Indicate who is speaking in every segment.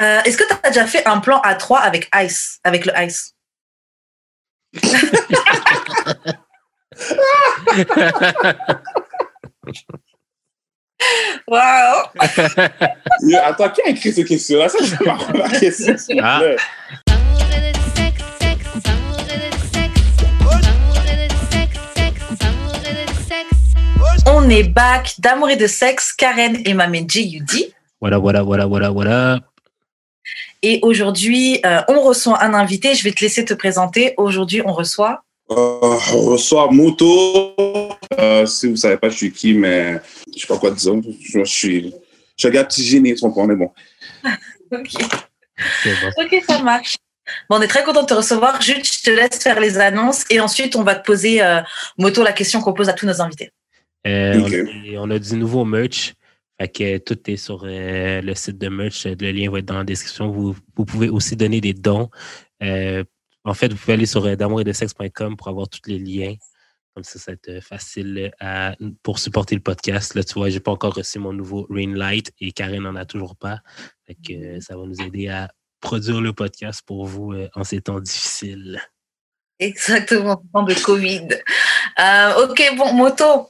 Speaker 1: Euh, Est-ce que tu as déjà fait un plan à 3 avec Ice, avec le Ice? Wow
Speaker 2: Yo, Attends, qui a écrit cette question-là? Ça, je pas la question. s'il te
Speaker 3: Ah.
Speaker 2: plaît.
Speaker 1: On est back d'amour et de sexe, Karen et Mamé Yudi.
Speaker 3: Voilà, voilà, voilà, voilà, voilà.
Speaker 1: Et aujourd'hui, euh, on reçoit un invité. Je vais te laisser te présenter. Aujourd'hui, on reçoit.
Speaker 2: Euh, on reçoit Moto. Euh, si vous savez pas, je suis qui, mais je sais pas quoi dire. Je, suis, je suis un gars petit gêné, son on est bon.
Speaker 1: Ok. Ok, ça marche. Bon, on est très content de te recevoir. Jude, je te laisse faire les annonces et ensuite, on va te poser, euh, Moto, la question qu'on pose à tous nos invités.
Speaker 3: Euh, on, a, on a du nouveau merch. Fait que tout est sur euh, le site de merch. Le lien va être dans la description. Vous, pouvez aussi donner des dons. Euh, en fait, vous pouvez aller sur euh, d'amour et de sexe.com pour avoir tous les liens. Comme ça, ça va être facile pour supporter le podcast. Là, tu vois, j'ai pas encore reçu mon nouveau Rain Light et Karen n'en a toujours pas. Fait que ça va nous aider à produire le podcast pour vous en ces temps difficiles.
Speaker 1: Exactement, temps de Covid. Euh, ok, bon, Moto.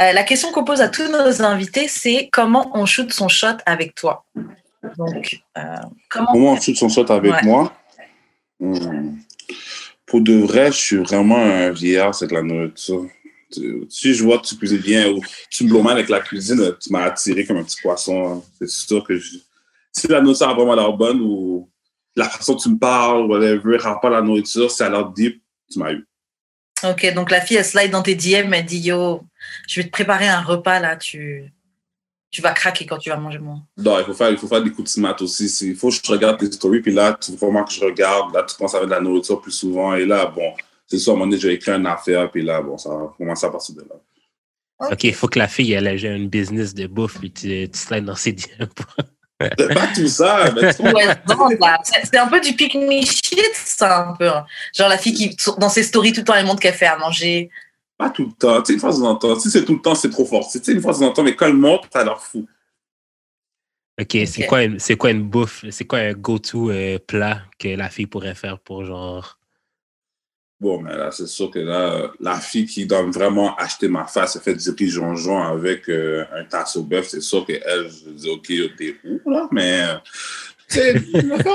Speaker 1: Euh, la question qu'on pose à tous nos invités, c'est comment on shoot son shot avec toi? Donc, euh, comment
Speaker 2: Comment on shoot son shot avec
Speaker 1: Ouais.
Speaker 2: moi? Hmm. Pour de vrai, je suis vraiment un vieillard, c'est que la nourriture. Tu- Si je vois que tu cuisines bien ou tu me mal avec la cuisine, tu m'as attiré comme un petit poisson. hein. C'est sûr que je... si la nourriture a vraiment l'air bonne ou la façon dont tu me parles, whatever, rapport à la nourriture, elle a l'air deep, tu m'as eu.
Speaker 1: Ok, donc la fille, elle slide dans tes DM, elle dit Yo, je vais te préparer un repas là, tu, tu vas craquer quand tu vas manger mon.
Speaker 2: Non, il faut faire, il faut faire des coups de maths aussi. Il faut que je regarde tes stories, puis là, tu vraiment que je regarde. Là, tu commences à avoir de la nourriture plus souvent. Et là, bon, c'est sûr, à un moment donné, je vais écrire une affaire, puis là, bon, ça va commencer à partir de là.
Speaker 3: OK, il faut que la fille elle ait une business de bouffe puis tu, tu slides dans ses DM.
Speaker 2: C'est pas tout ça, mais
Speaker 1: là, c'est un peu du pick me shit, ça, un peu. Genre la fille qui, dans ses stories, tout le temps, elle montre qu'elle fait à manger.
Speaker 2: pas tout le temps. Tu sais, une fois de temps en temps. Si c'est tout le temps, c'est trop fort. Tu sais, une fois de temps en temps, mais quand elle monte, t'as l'air fou.
Speaker 3: OK, c'est quoi une c'est quoi une bouffe, c'est quoi un go-to euh, plat que la fille pourrait faire pour genre
Speaker 2: Bon, mais là, c'est sûr que là, la fille qui doit vraiment acheter ma face, elle fait du riz jonjon avec euh, un tasse au bœuf, c'est sûr qu'elle, je dis, OK, t'es où, là? Mais, sais,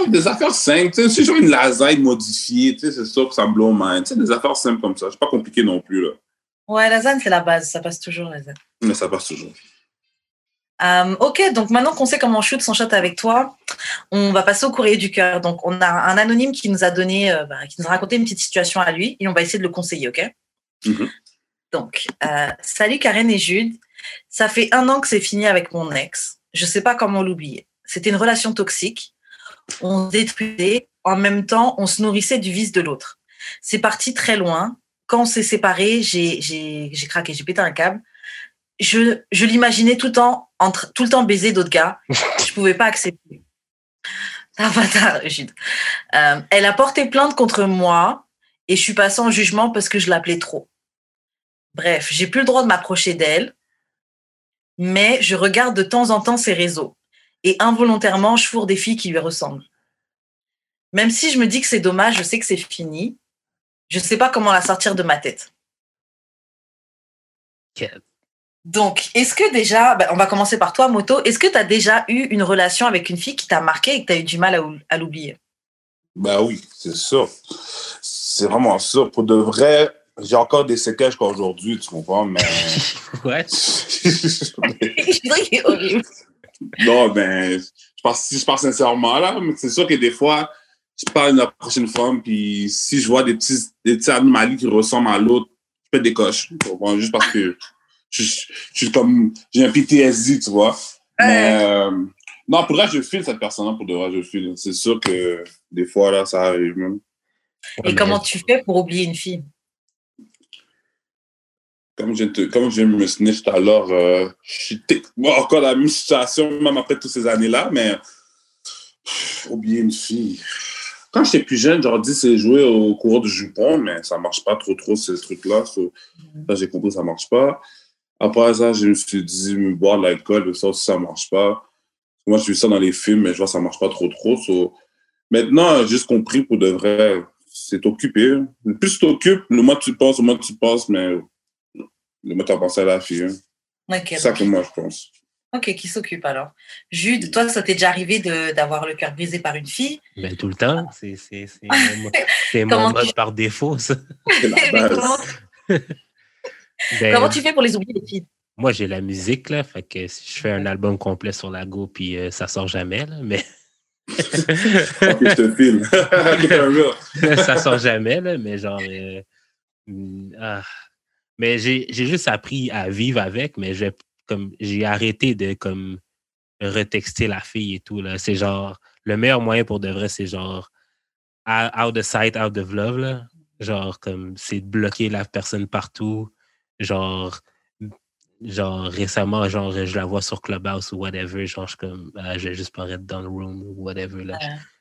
Speaker 2: des affaires, simples. Tu sais, si je veux une lasagne modifiée, tu sais, c'est sûr que ça me blow mind. Tu sais, des affaires simples comme ça. C'est pas compliqué non plus, là.
Speaker 1: Ouais, la lasagne, c'est la base, ça passe toujours, la lasagne.
Speaker 2: Mais ça passe toujours.
Speaker 1: Euh, ok, donc maintenant qu'on sait comment on shoot son shot avec toi, on va passer au courrier du cœur. Donc, on a un anonyme qui nous a donné, euh, bah, qui nous a raconté une petite situation à lui et on va essayer de le conseiller, ok?
Speaker 2: Mhm.
Speaker 1: Donc, euh, salut Karen et Jude. Ça fait un an que c'est fini avec mon ex. Je sais pas comment l'oublier. C'était une relation toxique. On se détruisait. En même temps, on se nourrissait du vice de l'autre. C'est parti très loin. Quand on s'est séparés, j'ai craqué, j'ai pété un câble. Je, je l'imaginais tout le temps entre tout le temps baiser d'autres gars. Je pouvais pas accepter. Jude. Euh, elle a porté plainte contre moi et je suis passée en jugement parce que je l'appelais trop. Bref, j'ai plus le droit de m'approcher d'elle, mais je regarde de temps en temps ses réseaux et involontairement, je fourre des filles qui lui ressemblent. Même si je me dis que c'est dommage, je sais que c'est fini. Je sais pas comment la sortir de ma tête. Donc, est-ce que déjà, bah, on va commencer par toi, Moto, est-ce que tu as déjà eu une relation avec une fille qui t'a marqué et que tu as eu du mal à, ou- à l'oublier?
Speaker 2: Ben oui, c'est sûr. C'est vraiment sûr. Pour de vrai, j'ai encore des séquelles jusqu'à aujourd'hui, tu comprends, mais...
Speaker 3: Ouais.
Speaker 1: Je dirais qu'il est horrible.
Speaker 2: non, ben, je pense, si je pense sincèrement, là, mais c'est sûr que des fois, je parle d'une prochaine femme, puis si je vois des petits, des petits anomalies qui ressemblent à l'autre, je peux décoche. Tu comprends? Juste parce que je, je, je suis comme, j'ai un PTSD, tu vois. Mais, euh, non, pour vrai, je file cette personne-là, pour de vrai, je file. C'est sûr que des fois, là, ça arrive même.
Speaker 1: Et comment tu fais pour oublier une fille?
Speaker 2: Comme je, te, comme je viens de me snitch tout à l'heure, euh, je suis techniquement encore dans la même situation, même après toutes ces années-là, mais pff, oublier une fille. Quand j'étais plus jeune, j'aurais dit c'est jouer au courant du jupon, mais ça marche pas trop trop ces trucs-là. So, ça, j'ai compris, ça marche pas. Après ça, je me suis dit, me boire de l'alcool, ça aussi, ça marche pas. Moi, je vis ça dans les films, mais je vois que ça marche pas trop trop. So, maintenant, j'ai juste compris pour de vrai, c'est occupé. Le plus tu t'occupes, le moins tu penses, le moins tu penses, mais le moins tu as pensé à la fille. hein. C'est ça que moi, je pense.
Speaker 1: Ok, qui s'occupe alors? Jude, toi, ça t'est déjà arrivé de- d'avoir le cœur brisé par une fille?
Speaker 3: Mais tout le temps, c'est c'est- c'est mon, c'est mon
Speaker 1: tu-
Speaker 3: mode par défaut, ça.
Speaker 2: C'est la
Speaker 1: Mais
Speaker 2: base.
Speaker 1: comment,
Speaker 3: Ben,
Speaker 1: comment tu fais pour les oublier, les filles?
Speaker 3: Moi, j'ai la musique, là. Fait que si je fais un album complet sur la go, puis euh, ça sort jamais, là. Mais
Speaker 2: Ok, je te file.
Speaker 3: Ça sort jamais, là. Mais genre. euh, mm, ah. Mais j'ai j'ai juste appris à vivre avec, mais j'ai comme j'ai arrêté de comme retexter la fille et tout. là. C'est genre le meilleur moyen pour de vrai, c'est genre out out of sight, out of love. Là. Genre comme c'est de bloquer la personne partout. Genre genre récemment, genre je la vois sur Clubhouse ou whatever, genre je suis comme ah, je vais juste pas être dans le room ou whatever. Là.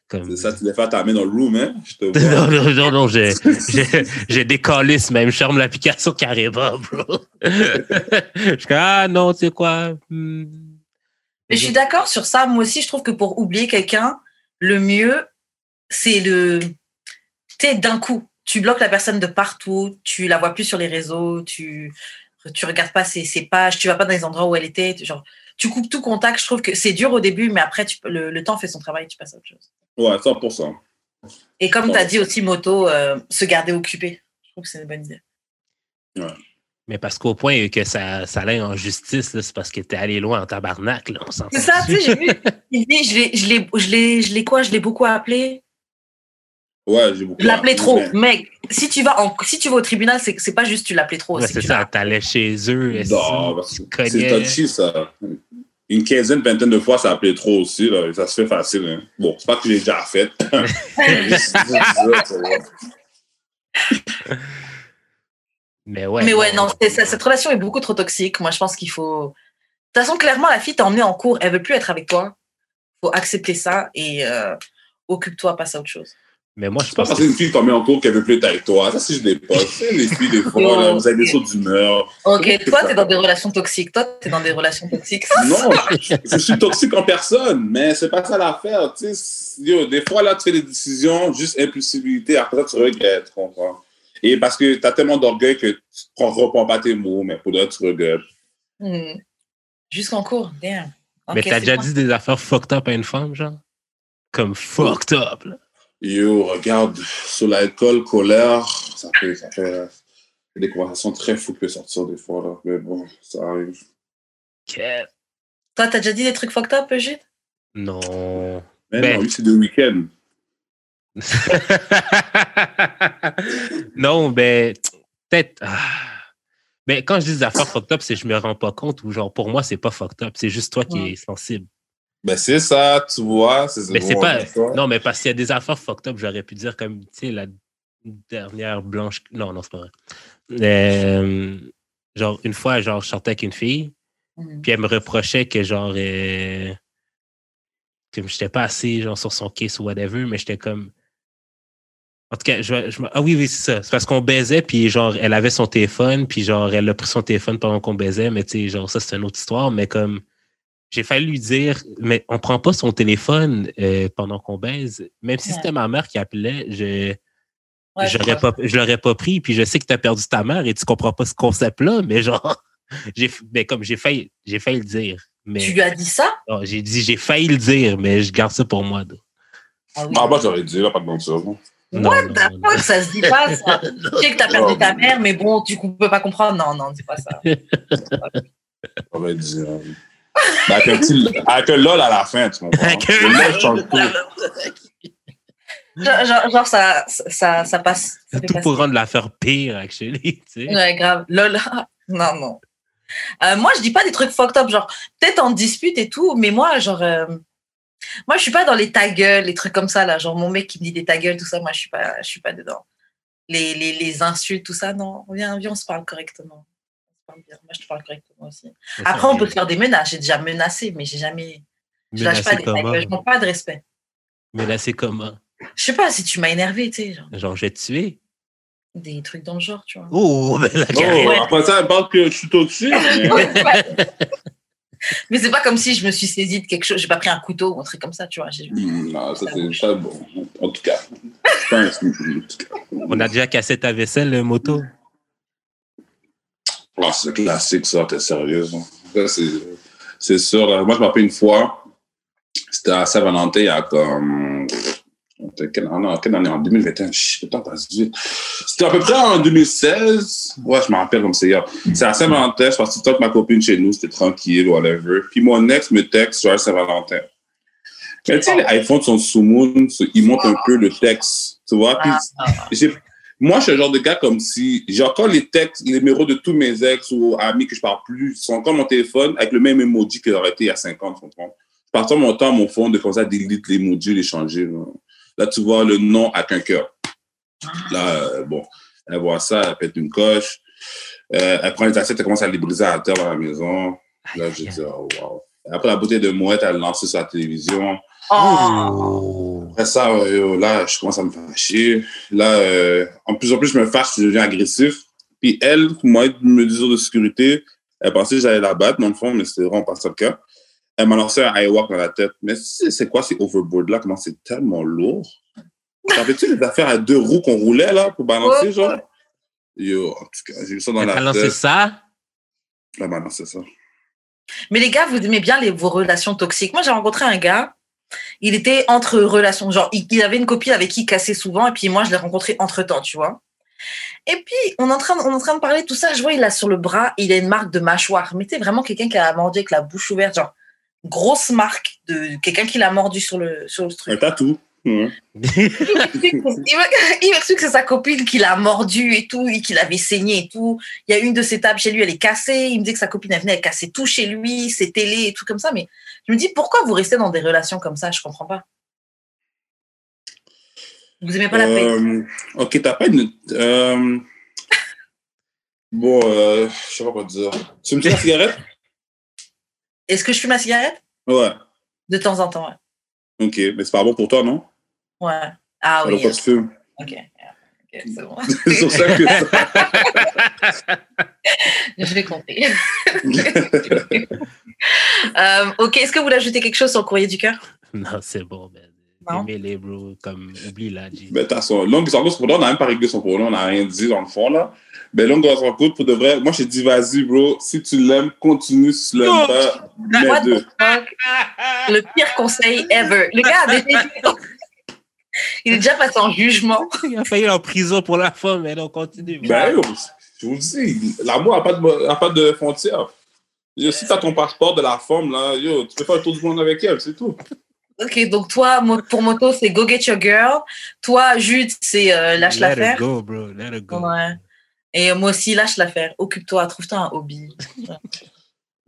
Speaker 3: Comme,
Speaker 2: C'est ça, tu les fais ta main dans le room, hein? Je te
Speaker 3: non,
Speaker 2: vois.
Speaker 3: non, non, non, j'ai, j'ai, j'ai des calices même. Je ferme l'application carrément, bro. je suis comme, ah non, tu sais quoi? hmm.
Speaker 1: Mais je suis d'accord sur ça. Moi aussi, je trouve que pour oublier quelqu'un, le mieux, c'est le. Tu sais, d'un coup, tu bloques la personne de partout, tu la vois plus sur les réseaux, tu tu regardes pas ses, ses pages, tu vas pas dans les endroits où elle était. tu- Genre, tu coupes tout contact. Je trouve que c'est dur au début, mais après, tu, le, le temps fait son travail, tu passes à autre chose.
Speaker 2: Ouais, 100%.
Speaker 1: Et comme
Speaker 2: Ouais.
Speaker 1: tu as dit aussi, Moto, euh, se garder occupé. Je trouve que c'est une bonne idée.
Speaker 3: Mais parce qu'au point que ça, ça allait en justice, c'est parce que t'es allé loin en tabarnak, là, on s'entend.
Speaker 1: C'est ça, tu sais, j'ai vu. Il dit, je l'ai- je l'ai, je l'ai, je l'ai quoi Je l'ai beaucoup appelé.
Speaker 2: Ouais, j'ai beaucoup.
Speaker 1: Je l'appelais trop.
Speaker 2: Mais-
Speaker 1: Mec, si tu vas, en, si tu vas au tribunal, c'est, c'est pas juste tu l'appelais trop.
Speaker 3: Ouais,
Speaker 1: c'est
Speaker 3: c'est
Speaker 1: que tu
Speaker 3: ça, t'allais chez eux,
Speaker 2: Non,
Speaker 3: que
Speaker 2: c'est touchy, ça. Une quinzaine, vingtaine de fois, ça appelait trop aussi. Là. Ça se fait facile. hein. Bon, c'est pas que j'ai déjà fait.
Speaker 3: Mais ouais.
Speaker 1: Mais ouais, non, c'est- ça- cette relation est beaucoup trop toxique. Moi, je pense qu'il faut. De toute façon, clairement, la fille t'a emmené en cours, elle veut plus être avec toi. faut accepter ça et euh, occupe-toi, passe à autre chose.
Speaker 3: Mais moi, je
Speaker 2: C'est pas
Speaker 3: pense
Speaker 2: parce qu'une fille t'en met en cours qu'elle veut plus être avec toi. Ça, si je l'ai pas. Tu sais, les filles, des fois, là, vous avez des sauts d'humeur.
Speaker 1: Ok, toi, t'es dans des relations toxiques. Toi, t'es dans des relations toxiques.
Speaker 2: Non, je, je suis toxique en personne, mais c'est pas ça l'affaire. Tu sais, des fois, là, tu fais des décisions, juste impulsivité, après ça, tu regrettes, tu comprends? Et parce que tu as tellement d'orgueil que tu ne reprends pas tes mots, mais pour d'autres, tu regrettes.
Speaker 1: Hmm. Jusqu'en cours, damn.
Speaker 3: Mais
Speaker 1: Ok,
Speaker 3: t'as
Speaker 1: c'est
Speaker 3: déjà dit des affaires fucked up à une femme, genre? Comme fucked up, là.
Speaker 2: Yo, regarde, sur l'alcool, colère, ça fait, ça fait des conversations très fous qui peuvent sortir des fois, là. Mais bon, ça arrive.
Speaker 3: Quel-
Speaker 1: Toi, t'as déjà dit des trucs fucked up, Jude
Speaker 3: Non.
Speaker 2: Mais
Speaker 3: Ben-
Speaker 2: non, lui, c'est deux week-ends.
Speaker 3: non, ben, peut-être. ah. Ben, quand je dis des affaires fucked up, c'est que je me rends pas compte ou genre, pour moi, c'est pas fucked up. C'est juste toi qui es sensible.
Speaker 2: Ben, c'est ça, tu vois.
Speaker 3: Mais c'est pas.
Speaker 2: c'est ça.
Speaker 3: Non, mais parce qu'il y a des affaires fucked up, j'aurais pu dire comme, tu sais, la dernière blanche. Non, non, c'est pas vrai. Euh, genre, une fois, genre, je sortais avec une fille,
Speaker 1: Hmm.
Speaker 3: puis elle me reprochait que, genre, euh, que j'étais pas assez, genre, sur son case ou whatever, mais j'étais comme. En tout cas, je, ah oui, oui, c'est ça. C'est parce qu'on baisait, puis genre, elle avait son téléphone, puis genre, elle a pris son téléphone pendant qu'on baisait, mais tu sais, genre, ça, c'est une autre histoire, mais comme, j'ai failli lui dire, mais on prend pas son téléphone euh, pendant qu'on baise. Même si
Speaker 1: Ouais.
Speaker 3: c'était ma mère qui appelait, je
Speaker 1: Ouais, je
Speaker 3: j'aurais
Speaker 1: vois.
Speaker 3: pas, je l'aurais pas pris, puis je sais que tu as perdu ta mère et tu comprends pas ce concept-là, mais genre, j'ai, mais comme j'ai failli, j'ai failli le dire. Mais
Speaker 1: Tu lui as dit ça?
Speaker 3: Non, j'ai dit, j'ai failli le dire, mais je garde ça pour moi. là.
Speaker 1: Ah oui.
Speaker 2: Ah, moi, j'aurais dit, là, pas de mentir. bon.
Speaker 3: Non,
Speaker 1: What
Speaker 3: non,
Speaker 1: the fuck, ça se dit pas, ça. Je sais que t'as perdu ta mère, mais bon, tu peux pas comprendre. Non, non, dis pas ça.
Speaker 2: J'aurais dit. euh, ben, avec, un petit, avec un lol à la fin, tu comprends?
Speaker 3: Avec un
Speaker 2: Le lol change tout.
Speaker 1: genre, genre, genre, ça, ça, ça passe. Ça
Speaker 3: Tout
Speaker 1: passer.
Speaker 3: pour rendre l'affaire pire, actually. Tu sais.
Speaker 1: Ouais, grave. Lol. non, non. Euh, moi, je dis pas des trucs fucked up, genre, peut-être en dispute et tout, mais moi, genre, euh, moi, je suis pas dans les ta gueule, les trucs comme ça, là. Genre, mon mec qui me dit des ta gueule, tout ça, moi, je suis pas, je suis pas dedans. Les, les, les insultes, tout ça, non. Viens, viens, on se parle correctement. Parle bien. Moi, je te parle correctement aussi. Après, on peut faire des menaces. J'ai déjà menacé, mais j'ai jamais. Je lâche pas des. Je manque pas de respect.
Speaker 3: Menacé comment?
Speaker 1: Je sais pas si tu m'as énervé, tu sais, genre,
Speaker 3: Genre, j'ai tué.
Speaker 1: des trucs dans le genre, tu vois.
Speaker 3: Oh, ben la
Speaker 2: Oh, après ça, elle parle que je suis toxique. mais-
Speaker 1: Mais c'est pas comme si je me suis saisie de quelque chose, j'ai pas pris un couteau ou un truc comme ça, tu vois.
Speaker 2: Hmm, Non, ça c'est ça, bon. En tout cas. c'est pas un snoop, en tout cas.
Speaker 3: On a déjà cassé ta vaisselle, le moto.
Speaker 2: Oh, c'est classique, ça, t'es sérieuse. c'est- sûr. là. Moi, je me rappelle une fois, c'était à Saint-Valentin, il y a comme. Quelle année, quelle année? En 2021. Chut, le temps passe vite. C'était à peu près en 2016. Ouais, je me rappelle comme c'est hier. C'est à Saint-Valentin, je suis parti avec ma copine chez nous, c'était tranquille, whatever. Puis mon ex me texte sur Saint-Valentin. Mais tu sais, les iPhones sont sous moon, ils montent un peu le texte, tu vois? Puis
Speaker 1: Ah,
Speaker 2: j'ai- moi, je suis le genre de gars comme si j'ai encore les textes, les numéros de tous mes ex ou amis que je parle plus, ils sont encore mon téléphone avec le même emoji que j'aurais été il y a 50, tu comprends? Je mon temps, mon fond, de comme ça, delete l'emoji, les changer. Là. Là, tu vois le nom avec un cœur. Là, euh, bon, elle voit ça, elle pète une coche. Euh, elle prend les assiettes, elle commence à les briser à terre dans la maison. Là, je dis, oh, wow. Après la bouteille de mouette, elle lance sur la télévision.
Speaker 1: Oh.
Speaker 2: Après ça, euh, là, je commence à me fâcher. Là, euh, en plus en plus, je me fâche, je deviens agressif. Puis elle, moi, me mesure de sécurité, elle pensait que j'allais la battre, dans le fond, mais c'était vraiment pas ça le cas. Elle m'a lancé un high walk dans la tête. Mais c'est c'est quoi ces overboards-là? Comment c'est tellement lourd? T'en tu les affaires à deux roues qu'on roulait, là, pour balancer, genre? Yo, en tout cas, j'ai eu ça dans
Speaker 3: Elle t'a
Speaker 2: la
Speaker 3: lancé
Speaker 2: tête.
Speaker 3: ça?
Speaker 2: Elle m'a lancé ça.
Speaker 1: Mais les gars, vous aimez bien les, vos relations toxiques. Moi, j'ai rencontré un gars, il était entre relations. Genre, il, avait une copine avec qui il cassait souvent, et puis moi, je l'ai rencontré entre temps, tu vois. Et puis, on est, en train, de- on est en train de parler de tout ça. Je vois, il a sur le bras, il a une marque de mâchoire. Mais t'es vraiment quelqu'un qui a mordu avec la bouche ouverte, genre, grosse marque de quelqu'un qui l'a mordu sur le, sur le
Speaker 2: Un
Speaker 1: truc.
Speaker 2: tatou. Ouais.
Speaker 1: Il il m'explique que c'est sa copine qui l'a mordu et tout, et qu'il avait saigné et tout. Il y a une de ses tables chez lui, elle est cassée. Il me dit que sa copine, elle venait, elle cassait tout chez lui, ses télés et tout comme ça. Mais je me dis, pourquoi vous restez dans des relations comme ça? Je comprends pas. Vous aimez pas la paix?
Speaker 2: Euh, ok, t'as pas une. Euh, bon, euh, je sais pas quoi te dire. Tu me tiens la cigarette?
Speaker 1: Est-ce que je fume ma cigarette?
Speaker 2: Ouais.
Speaker 1: De temps en temps, ouais.
Speaker 2: Ok, mais c'est pas bon pour toi, non?
Speaker 1: Ouais. Ah
Speaker 2: Alors,
Speaker 1: oui.
Speaker 2: quand tu fumes.
Speaker 1: Ok. Ok, c'est bon.
Speaker 2: C'est sur ça que
Speaker 1: je vais compter. Euh, ok, est-ce que vous voulez ajouter quelque chose sur le courrier du cœur?
Speaker 3: Non, c'est bon, man.
Speaker 1: Non?
Speaker 3: Aimez-les, bro. Comme, oublie là, G.
Speaker 2: Ben, t'as son. Longue histoire courte, pour on n'a même pas réglé son problème, on n'a rien dit dans le fond, là. Ben, longue histoire courte, pour de vrai, moi, je dis, vas-y, bro, si tu l'aimes, continue, si tu l'aimes
Speaker 3: Non.
Speaker 2: pas, mets deux.
Speaker 1: Le pire conseil ever. Le gars a déjà Il est déjà passé en jugement.
Speaker 3: Il a failli en prison pour la femme, mais on continue.
Speaker 2: Ben, yo, je vous dis, l'amour n'a pas, de- a pas de frontières. Yo, si t'as ton passeport de la femme, là, yo, tu peux faire le tour du monde avec elle, c'est tout.
Speaker 1: Ok, donc toi, pour moto, c'est Go Get Your Girl. Toi, Jude, c'est euh, Lâche
Speaker 3: Let her
Speaker 1: l'affaire.
Speaker 3: go, bro. Let her go.
Speaker 1: Ouais. Et moi aussi, Lâche l'affaire. Occupe-toi, trouve-toi un hobby.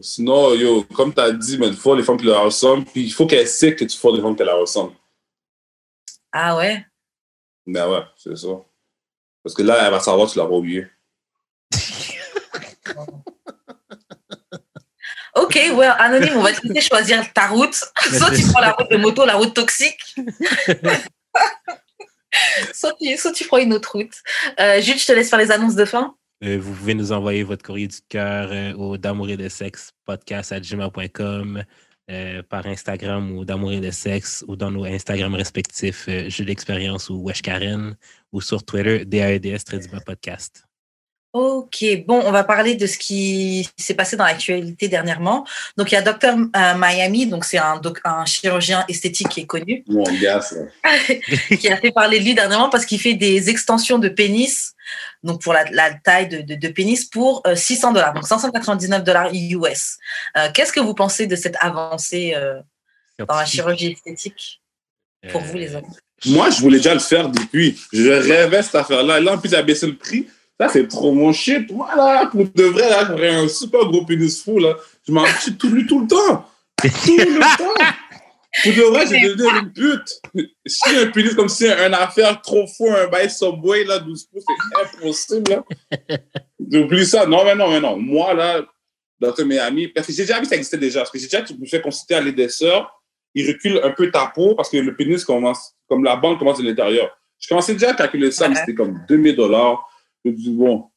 Speaker 2: Sinon, yo, comme t'as dit, mais il faut les femmes qui la ressemblent, puis il faut qu'elle sait que tu fais des femmes qui la ressemblent.
Speaker 1: Ah ouais?
Speaker 2: Ben ouais, c'est ça. Parce que là, elle va savoir que tu l'as pas oublié.
Speaker 1: Ok, ouais, anonyme, on va te laisser choisir ta route. Soit tu prends la route de moto, la route toxique. soit, tu, soit tu prends une autre route. Euh, Jude, je te laisse faire les annonces de fin.
Speaker 3: Euh, vous pouvez nous envoyer votre courrier du cœur euh, au d'amour et de sexe podcast à gmail.com euh, par Instagram ou d'amour et de sexe ou dans nos Instagram respectifs euh, Jeu d'expérience ou Wesh Karen ou sur Twitter DAEDS très podcast.
Speaker 1: Ok, bon, on va parler de ce qui s'est passé dans l'actualité dernièrement. Donc, il y a Dr Miami, donc c'est un, doc- un chirurgien esthétique qui est connu,
Speaker 2: Mon gars, ça.
Speaker 1: qui a fait parler de lui dernièrement parce qu'il fait des extensions de pénis, donc pour la, la taille de, de- de pénis, pour euh, 600 dollars, donc 599 dollars US. Euh, Qu'est-ce que vous pensez de cette avancée euh, dans la chirurgie esthétique pour vous, les hommes?
Speaker 2: Moi, je voulais déjà le faire depuis. Je rêvais cette affaire-là. Là, en plus, il a baissé le prix. Ça, c'est trop mon shit. Voilà, pour de vrai, là, j'aurais un super gros pénis fou, là. Je m'en suis tout lu tout le temps. Tout le temps. Pour de vrai, j'ai devenu une pute. Si un pénis comme si une affaire trop fou, un bail Subway, là, 12 pouces, c'est impossible, là. J'oublie ça. Non, mais non, mais non. Moi, là, Dr. Miami, parce que j'ai déjà vu ça existait déjà. Parce que j'ai déjà me fait consulter à l'édesseur. Il recule un peu ta peau parce que le pénis commence, comme la bande commence de l'intérieur. Je commençais déjà à calculer ça, mais c'était comme 2000 dollars. Je me dis, bon,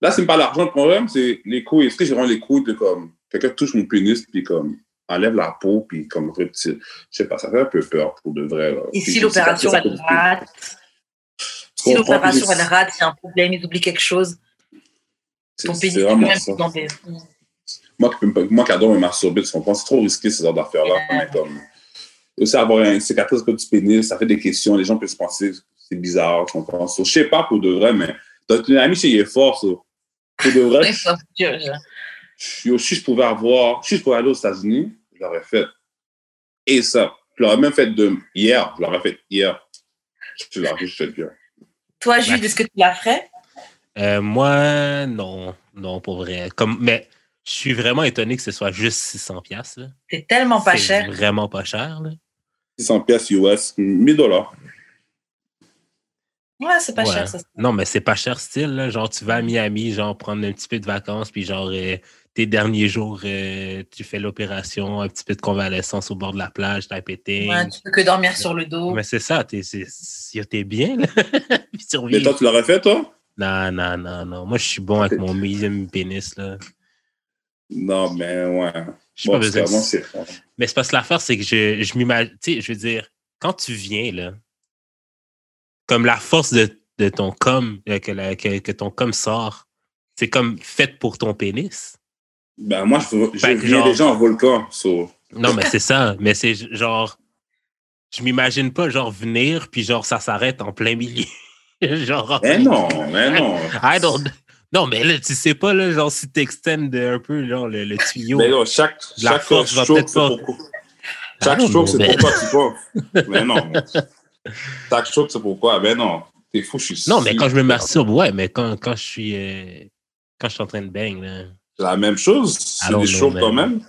Speaker 2: là, c'est pas l'argent le problème, c'est les couilles. Est-ce que j'ai vraiment les couilles de comme quelqu'un touche mon pénis, puis comme enlève la peau, puis comme retire. Je sais pas, ça fait un peu peur pour de vrai.
Speaker 1: Et si l'opération elle rate, si l'opération elle rate, il y a un problème, ils oublient quelque chose, ton pénis est même dans des...
Speaker 2: Moi, moi qui adore me masturber, tu comprends, c'est trop risqué ces genres d'affaires-là, comme aussi avoir une cicatrice du pénis, ça fait des questions, les gens peuvent se penser c'est bizarre, je comprends. So, je sais pas pour de vrai, mais t'as une amie chez est fort, so. pour de vrai. si je pouvais avoir, si je pouvais aller aux États-Unis, je l'aurais fait. Et ça, je l'aurais même fait de hier, je l'aurais fait hier. Je l'aurais fait bien.
Speaker 1: Toi, Jude, est-ce que tu l'as fait?
Speaker 3: Euh, moi, non, non, pour vrai. Comme, mais je suis vraiment étonné que ce soit juste 600 pièces.
Speaker 1: C'est tellement pas cher.
Speaker 3: Vraiment pas cher. Là.
Speaker 2: 600 pièces US, 1000 dollars.
Speaker 1: Ouais, c'est pas cher, ça.
Speaker 3: Non, mais c'est pas cher style. Genre, tu vas à Miami, genre, prendre un petit peu de vacances, puis genre, euh, tes derniers jours, euh, tu fais l'opération, un petit peu de convalescence au bord de la plage, t'as pété.
Speaker 1: Ouais, tu peux que dormir sur le dos.
Speaker 3: Mais c'est ça, t'es, es bien, là.
Speaker 2: mais toi, tu l'aurais fait, toi?
Speaker 3: Non, non, non, non. Moi, je suis bon avec mon millième pénis, là.
Speaker 2: Non, mais ouais.
Speaker 3: Je bon, pas Mais c'est parce que l'affaire, c'est que je, je m'imagine, tu sais, je veux dire, quand tu viens, là, comme la force de, de ton com, euh, que, que, que, ton com sort, c'est comme fait pour ton pénis.
Speaker 2: Ben, moi, je, je genre, déjà en volcan.
Speaker 3: Non, mais c'est ça. Mais c'est genre, je m'imagine pas, genre, venir, puis genre, ça s'arrête en plein milieu. genre.
Speaker 2: Mais non, mais non.
Speaker 3: I don't, non, mais là, tu sais pas, là, genre, si tu extends un peu genre, le, le tuyau.
Speaker 2: Mais non, chaque, la chaque force va peut-être pas. Pourquoi... Chaque ah, stroke, c'est pourquoi tu penses. Mais non. chaque stroke, c'est pourquoi. Mais non. T'es fou, je suis
Speaker 3: Non, mais quand je me masturbe, ouais, mais quand, quand, je suis, euh, quand je suis en train de bang, là.
Speaker 2: C'est la même chose. C'est des quand même.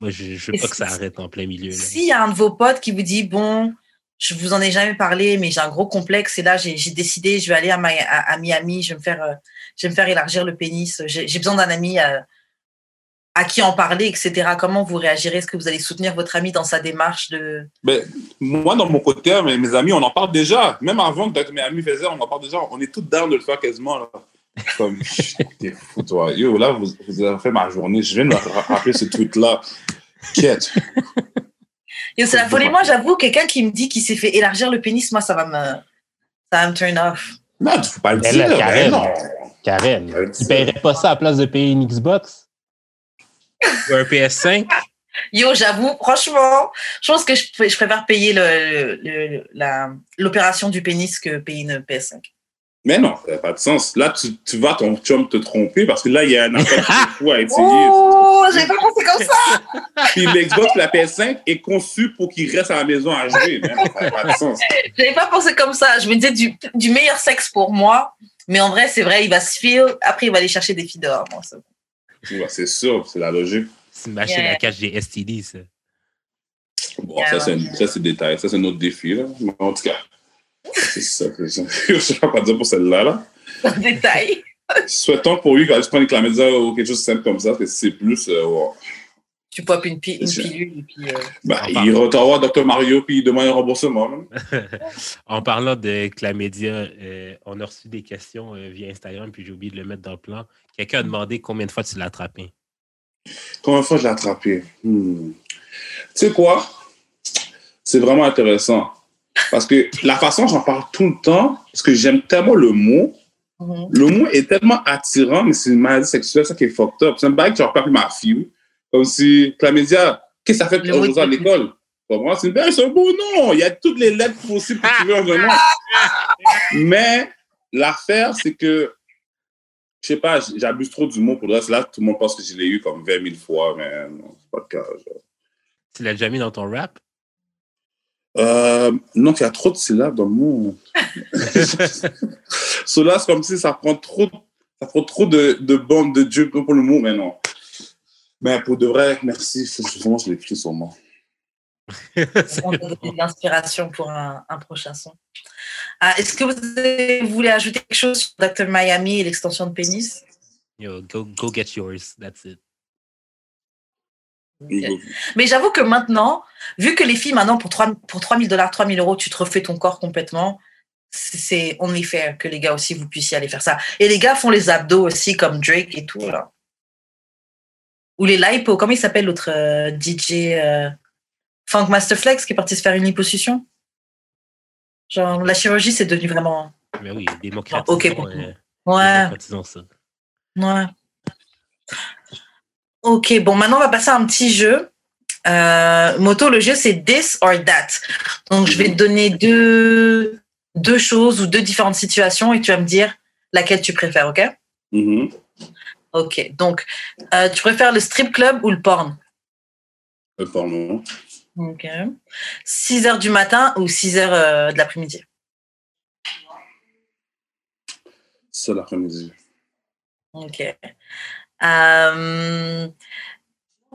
Speaker 3: Moi, je, je veux pas que ça arrête en plein milieu.
Speaker 1: S'il y a un de vos potes qui vous dit, bon, je vous en ai jamais parlé, mais j'ai un gros complexe et là, j'ai décidé, je vais aller à, à, Miami, je vais me faire, euh, je vais me faire élargir le pénis. J'ai besoin d'un ami à, à, qui en parler, etc. Comment vous réagirez? Est-ce que vous allez soutenir votre ami dans sa démarche de...
Speaker 2: Ben, moi, dans mon côté, mes, mes, amis, on en parle déjà. Même avant que mes amis faisaient, on en parle déjà. On est tous down de le faire quasiment. Là. Comme, t'es fou, toi. Yo, là, vous, vous, avez fait ma journée. Je viens de me rappeler ce tweet-là. Quête.
Speaker 1: c'est la folie. Moi, j'avoue, quelqu'un qui me dit qu'il s'est fait élargir le pénis, moi, ça va me, ça va me turn off.
Speaker 2: Non, tu peux pas le dire. Là,
Speaker 3: Karen, non. Karen, tu paierais pas ça à la place de payer une Xbox? Ou un PS5?
Speaker 1: Yo, j'avoue, franchement, je pense que je, je préfère payer l'opération le, du pénis que payer une PS5.
Speaker 2: Mais non, ça n'a pas de sens. Là, tu, tu vas ton chum te tromper parce que là, il y a un appel fou à essayer.
Speaker 1: Oh, j'ai pas pensé comme ça!
Speaker 2: Puis l'Xbox, la PS5 est conçue pour qu'il reste à la maison à jouer. Mais non, ça n'a pas de sens.
Speaker 1: J'avais pas pensé comme ça. Je me disais du, du meilleur sexe pour moi. Mais en vrai, c'est vrai, il va se filer. Après, il va aller chercher des filles dehors.
Speaker 2: c'est sûr, c'est la logique.
Speaker 3: C'est une machine à cache des STD, ça.
Speaker 2: Bon, ça, c'est un, détail. Ça, c'est un autre défi. Là. En tout cas, c'est ça que je ne sais pas dire pour celle-là. Là.
Speaker 1: Détail.
Speaker 2: Souhaitons pour lui quand je prends une chlamydia ou quelque chose de simple comme ça, que c'est plus. Euh,
Speaker 1: Tu popes une, pi une pilule et puis. Euh...
Speaker 2: Bah, il retourne Dr Mario puis il demande un remboursement.
Speaker 3: en parlant de chlamydia, euh, on a reçu des questions euh, via Instagram puis j'ai oublié de le mettre dans le plan. Quelqu'un a demandé combien de fois tu l'as attrapé?
Speaker 2: Combien de fois je l'ai attrapé? Hmm. Tu sais quoi? C'est vraiment intéressant. Parce que la façon dont j'en parle tout le temps, parce que j'aime tellement le mot, mhm. le mot est tellement attirant, mais c'est une maladie sexuelle, ça qui est fucked up. C'est un bail que j'aurais pas pu ma fille. Comme si, média, qu'est-ce que ça fait aujourd'hui à l'école? Pour moi, c'est un beau nom. Il y a toutes les lettres possibles que tu veux en un nom. mais l'affaire, c'est que, je sais pas, j'abuse trop du mot pour le reste. Là, tout le monde pense que je l'ai eu comme 20 000 fois, mais non, c'est pas le cas.
Speaker 3: Tu l'as déjà mis dans ton rap?
Speaker 2: Euh, non, il y a trop de syllabes dans le mot. Cela, c'est comme si ça prend trop, ça prend trop de, de bandes de Dieu pour le mot, mais non. Mais pour de vrai, merci. Vraiment, je l'ai sur moi.
Speaker 1: On de l'inspiration pour un, prochain son. Ah, est-ce que vous, voulez ajouter quelque chose sur Dr. Miami et l'extension de pénis?
Speaker 3: Yo, go, go get yours. That's it.
Speaker 1: Mais j'avoue que maintenant, vu que les filles, maintenant, pour 3, pour 000 dollars, 3 000 euros, tu te refais ton corps complètement, c'est only fair que les gars aussi, vous puissiez aller faire ça. Et les gars font les abdos aussi, comme Drake et tout, là. Ou les lipo, comment il s'appelle l'autre euh, DJ euh, Funk Masterflex qui est parti se faire une liposuction? Genre, la chirurgie, c'est devenu vraiment.
Speaker 3: Mais oui, démocratisons,
Speaker 1: Ok, pour-
Speaker 3: euh,
Speaker 1: Ouais,
Speaker 3: démocratisons ça.
Speaker 1: ouais. Ok, bon, maintenant, on va passer à un petit jeu. Euh, moto, le jeu, c'est this or that. Donc, je vais te donner deux, deux choses ou deux différentes situations et tu vas me dire laquelle tu préfères, ok?
Speaker 2: Mhm.
Speaker 1: Ok, donc, euh, tu préfères le strip club ou le porn?
Speaker 2: Le porno.
Speaker 1: Ok. 6 heures du matin ou 6 heures euh, de l'après-midi?
Speaker 2: Ça l'après-midi.
Speaker 1: Ok. Euh,